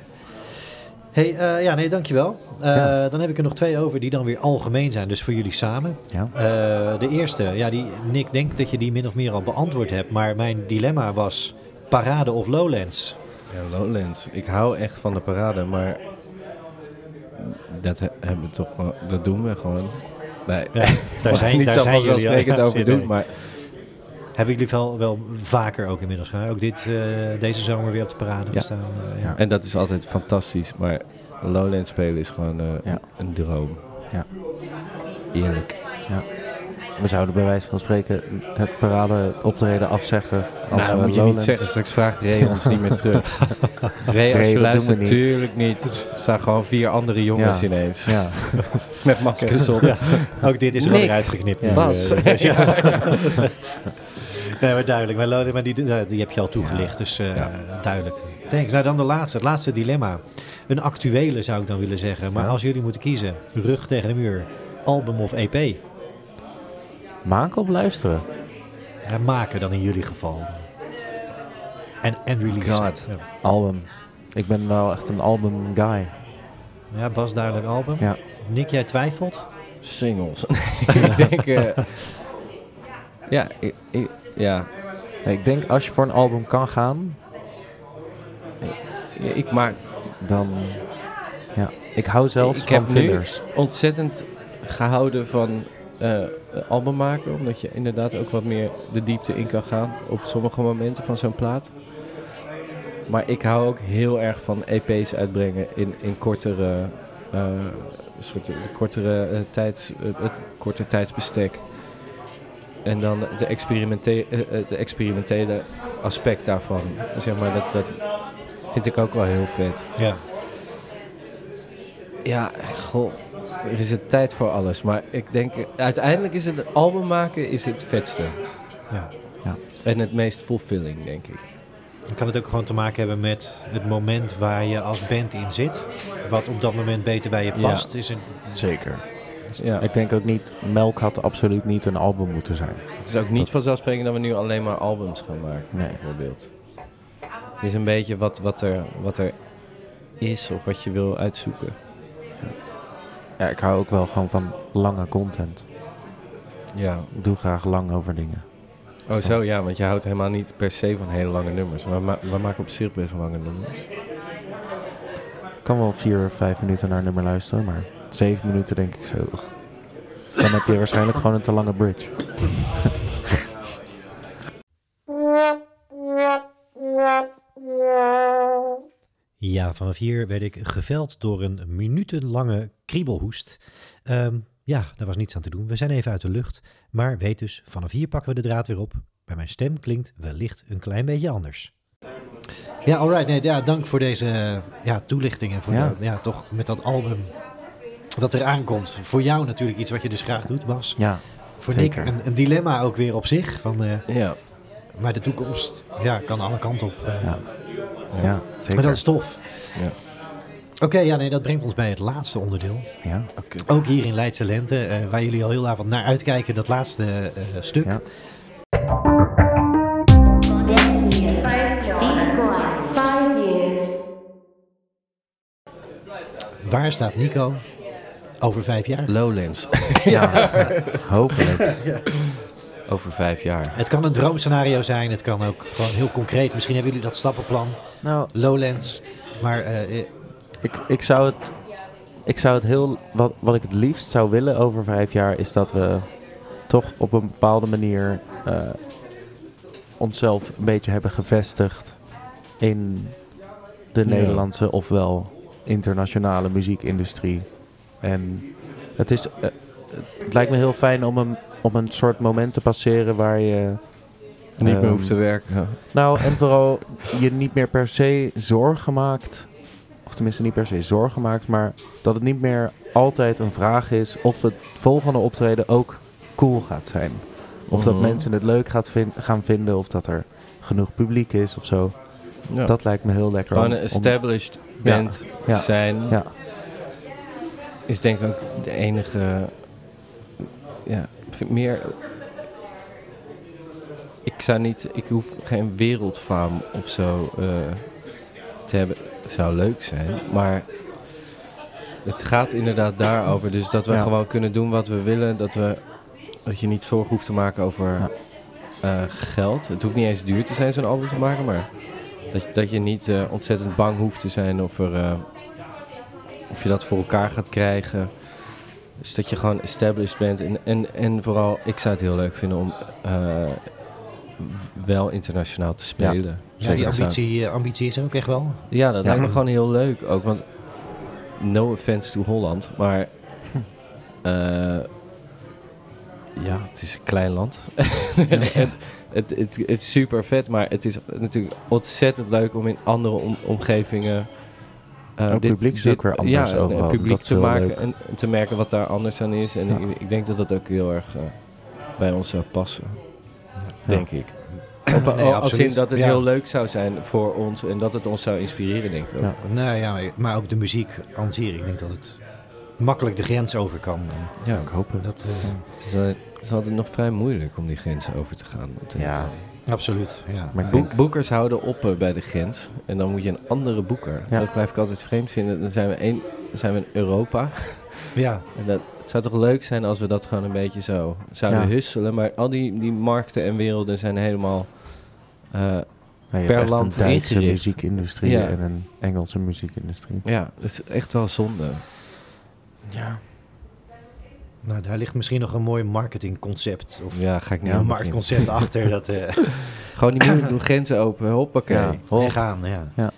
C: Ja.
A: Hey, eh, ja, nee, dankjewel. Eh
C: Ja.
A: Dan heb ik er nog twee over die dan weer algemeen zijn, dus voor jullie samen.
C: Ja.
A: Eh, de eerste, ja, die, Nick, denk dat je die min of meer al beantwoord hebt, maar mijn dilemma was parade of Lowlands.
B: Ja, Lowlands. Ik hou echt van de parade, maar dat, he- hebben we toch gewoon, dat doen we gewoon. Nee,
A: Ja, daar zijn,
B: niet
A: daar
B: zo
A: zijn jullie al.
B: vanzelfsprekend
A: Ja,
B: over doen, maar
A: Hebben jullie wel, wel vaker ook inmiddels gedaan? Ook dit, eh, deze zomer weer op de parade
B: Ja.
A: gestaan? eh, ja.
C: Ja.
B: en dat is altijd fantastisch, maar Lowlands spelen is gewoon eh,
C: Ja.
B: een droom.
C: Ja.
B: Eerlijk.
C: We zouden bij wijze van spreken het parade optreden afzeggen. Als
B: nou,
C: we
B: moet je niet zeggen, straks vraagt Ray ons niet meer terug. Ray, als
C: Ray,
B: je
C: dat
B: luistert, natuurlijk niet. Er staan gewoon vier andere jongens
C: Ja.
B: ineens.
C: Ja,
B: Met maskers op.
A: Ja. Ook dit is er
B: Nick.
A: wel eruit geknipt.
C: Ja.
A: nu. ja. nee, maar duidelijk. Maar, die, die die heb je al toegelicht, dus eh,
B: Ja.
A: duidelijk. Thanks. Nou, dan de laatste. Het laatste dilemma. Een actuele zou ik dan willen zeggen. Maar
C: Ja.
A: als jullie moeten kiezen, rug tegen de muur, album of EP?
C: maken of luisteren?
A: Ja, maken dan in jullie geval. En, en release.
B: God.
C: Album. Ik ben wel echt een album guy.
A: ja, Bas duidelijk album.
C: Ja.
A: Nick, jij twijfelt?
B: Singles. ik denk... eh, ja, ik, ik- ja,
C: ik denk als je voor een album kan gaan,
B: ik maak
C: dan... Ja, ik hou zelfs
B: Ik
C: van
B: heb nu- ontzettend gehouden van eh album maken. Omdat je inderdaad ook wat meer de diepte in kan gaan op sommige momenten van zo'n plaat. Maar ik hou ook heel erg van EP's uitbrengen in, in kortere, eh soort kortere eh, tijds, tijdsbestek. En dan de, experimente eh, het experimentele aspect daarvan. Zeg maar, dat, dat vind ik ook wel heel vet.
A: Ja.
B: Ja, goh. Er is een tijd voor alles. Maar ik denk, uiteindelijk is het album maken is het vetste.
A: ja.
B: En het meest fulfilling, denk ik.
A: Dan kan het ook gewoon te maken hebben met het moment waar je als band in zit. Wat op dat moment beter bij je
B: Ja.
A: past. Is een,
C: Zeker.
B: Ja.
C: Ik denk ook niet, Melk had absoluut niet een album moeten zijn.
B: Het is ook niet vanzelfsprekend dat we nu alleen maar albums gaan maken,
C: Nee.
B: bijvoorbeeld. Het is een beetje wat, wat, er, wat er is of wat je wil uitzoeken.
C: Ja, ik hou ook wel gewoon van lange content.
B: Ja.
C: Ik doe graag lang over dingen.
B: Oh zo, ja, want je houdt helemaal niet per se van hele lange nummers. Maar we, ma- we maken op zich best lange nummers.
C: Ik kan wel vier, vijf minuten naar een nummer luisteren, maar zeven minuten denk ik zo. Dan heb je waarschijnlijk gewoon een te lange bridge.
A: Ja, vanaf hier werd ik geveld door een minutenlange kriebelhoest. Ehm, ja, daar was niets aan te doen. We zijn even uit de lucht. Maar weet dus, vanaf hier pakken we de draad weer op. Bij mijn stem klinkt wellicht een klein beetje anders. Ja, alright. Nee, ja, dank voor deze ja, toelichting. En voor
C: Ja.
A: de- ja, toch met dat album dat er aankomt. Voor jou natuurlijk iets wat je dus graag doet, Bas.
C: Ja,
A: Voor
C: zeker.
A: Nick een, een dilemma ook weer op zich. Van, eh,
B: Ja.
A: maar de toekomst ja, kan alle kanten op. eh.
C: Ja. ja zeker.
A: Maar dat is tof.
B: Ja.
A: Oké, ja, nee, dat brengt ons bij het laatste onderdeel.
C: Ja.
A: Ook hier in Leidse Lente, eh, waar jullie al heel avond naar uitkijken, dat laatste eh, stuk.
C: Ja.
A: Waar staat Nico over vijf jaar?
B: Lowlands.
C: ja. Hopelijk.
B: Over vijf jaar.
A: Het kan een droomscenario zijn, het kan ook gewoon heel concreet. Misschien hebben jullie dat stappenplan,
C: Nou,
A: Lowlands. Maar eh, eh,
C: ik, ik zou het. Ik zou het heel. Wat, wat ik het liefst zou willen over vijf jaar is dat we toch op een bepaalde manier eh, onszelf een beetje hebben gevestigd in de
B: Ja.
C: Nederlandse ofwel internationale muziekindustrie. En het is. eh, het lijkt me heel fijn om een om een soort moment te passeren waar je...
B: Niet meer
C: ehm,
B: hoeft te werken.
C: Nou, en vooral je niet meer per se zorgen maakt. Of tenminste niet per se zorgen maakt, maar dat het niet meer altijd een vraag is of het volgende optreden ook cool gaat zijn. Of dat
B: Mhm.
C: mensen het leuk gaat gaan vinden, of dat er genoeg publiek is of zo.
B: Ja.
C: Dat lijkt me heel lekker.
B: Gewoon
C: om-
B: een
C: om-
B: established band
C: ja,
B: zijn.
C: ja.
B: Is denk ik ook de enige... Ja, meer... Ik zou niet... Ik hoef geen wereldfaam of zo eh, te hebben. Zou leuk zijn, maar... Het gaat inderdaad daarover. Dus dat we
C: Ja.
B: gewoon kunnen doen wat we willen. Dat, we, dat je niet zorgen hoeft te maken over
C: Ja.
B: eh, geld. Het hoeft niet eens duur te zijn zo'n album te maken, maar dat, je- dat je niet eh, ontzettend bang hoeft te zijn of, er, eh, of je dat voor elkaar gaat krijgen. Dus dat je gewoon established bent. En, en, en vooral, ik zou het heel leuk vinden om eh, wel internationaal te spelen.
A: Ja, die ambitie, eh, ambitie is er ook echt wel.
B: ja, dat
C: Ja.
B: lijkt me gewoon heel leuk ook. Want no offense to Holland, maar eh, ja, het is een klein land. Het, het, het is super vet, maar het is natuurlijk ontzettend leuk om in andere om- omgevingen. Eh,
C: Ook publiek is ook weer anders
B: ja, een publiek te maken
C: leuk.
B: en te merken wat daar anders aan is. En
C: Ja.
B: ik, ik denk dat dat ook heel erg eh, bij ons zou passen.
C: Ja.
B: Denk ik. Of,
A: Nee,
B: als in dat het
A: Ja.
B: heel leuk zou zijn voor ons en dat het ons zou inspireren, denk ik ook.
C: Ja.
A: Nou ja, maar ook de muziek aan. Ik denk dat het makkelijk de grens over kan.
B: Ja,
C: Ik hoop het.
A: Dat, eh,
B: het is, het is altijd nog vrij moeilijk om die grens over te gaan. op de
C: Ja.
A: Absoluut. Ja.
C: Maar
B: Boek- boekers houden op eh, bij de grens. En dan moet je een andere boeker.
C: Ja.
B: Dat blijf ik altijd vreemd vinden. Dan zijn we, één, zijn we in Europa.
A: ja,
B: En dat, het zou toch leuk zijn als we dat gewoon een beetje zo zouden
C: Ja.
B: husselen. Maar al die, die markten en werelden zijn helemaal...
C: ja, hebt
B: per land
C: een Duitse
B: ingericht.
C: muziekindustrie
B: Ja.
C: en een Engelse muziekindustrie.
B: ja, dat is echt wel zonde.
C: Ja.
A: Nou, daar ligt misschien nog een mooi marketingconcept. Of
B: Ja, ga ik niet
A: een marktconcept achter. Dat, eh
B: Gewoon die muur doen grenzen open. Hoppakee.
C: Ja. Vol-
A: en gaan, ja.
C: Ja.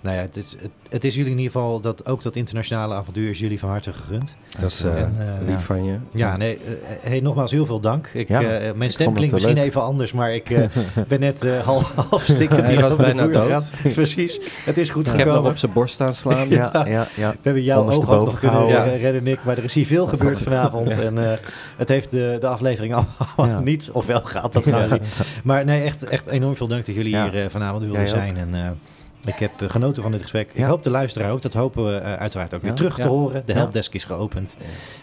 A: Nou ja, het is, het, het is jullie in ieder geval, dat, ook dat internationale avontuur is jullie van harte gegund.
B: Dat is eh,
A: En, eh,
B: lief van je.
A: Ja, nee, eh, hey, nogmaals heel veel dank. Ik,
C: Ja,
A: mijn stem klinkt misschien
C: leuk.
A: even anders, maar ik ben net half, half stikkend hier
B: was bijna dood.
A: Precies, het is goed
B: Ik heb nog
A: gekomen.
B: op zijn borst staan slaan.
C: Ja, ja, ja.
A: We hebben jouw oog ook nog kunnen redden, Nick. Maar er is hier veel gebeurd vanavond. En het heeft de, de aflevering allemaal niet of wel gehad. Dat gaan. Maar nee, echt, echt enorm veel dank dat jullie hier vanavond wilden zijn. En ik heb eh, genoten van dit gesprek. Ik hoop de luisteraar ook. Dat hopen we eh, uiteraard ook weer terug te horen. De helpdesk is geopend.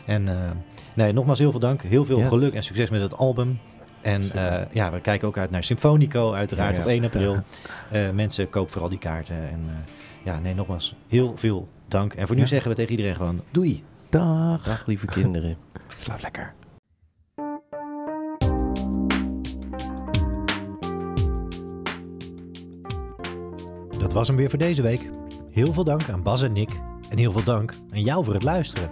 A: En eh, nee, nogmaals heel veel dank. Heel veel
C: Yes.
A: geluk en succes met het album. En ja, we kijken ook uit naar Symfonico uiteraard
C: Ja.
A: op 1 april. Mensen, koop vooral die kaarten. En ja, nee, nogmaals heel veel dank. En voor nu
C: Ja.
A: zeggen we tegen iedereen gewoon doei.
C: Dag.
B: Dag lieve kinderen.
C: Slaap lekker.
A: Dat was hem weer voor deze week. Heel veel dank aan Bas en Nick. En heel veel dank aan jou voor het luisteren.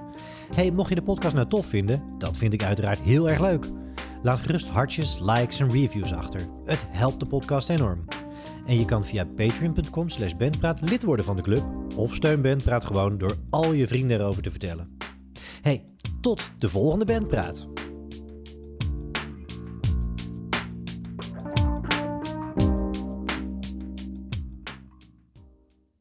A: Hey, mocht je de podcast nou tof vinden, dat vind ik uiteraard heel erg leuk. Laat gerust hartjes, likes en reviews achter. Het helpt de podcast enorm. En je kan via patreon.com slash bandpraat lid worden van de club. Of steun Bandpraat gewoon door al je vrienden erover te vertellen. Hey, tot de volgende Bandpraat.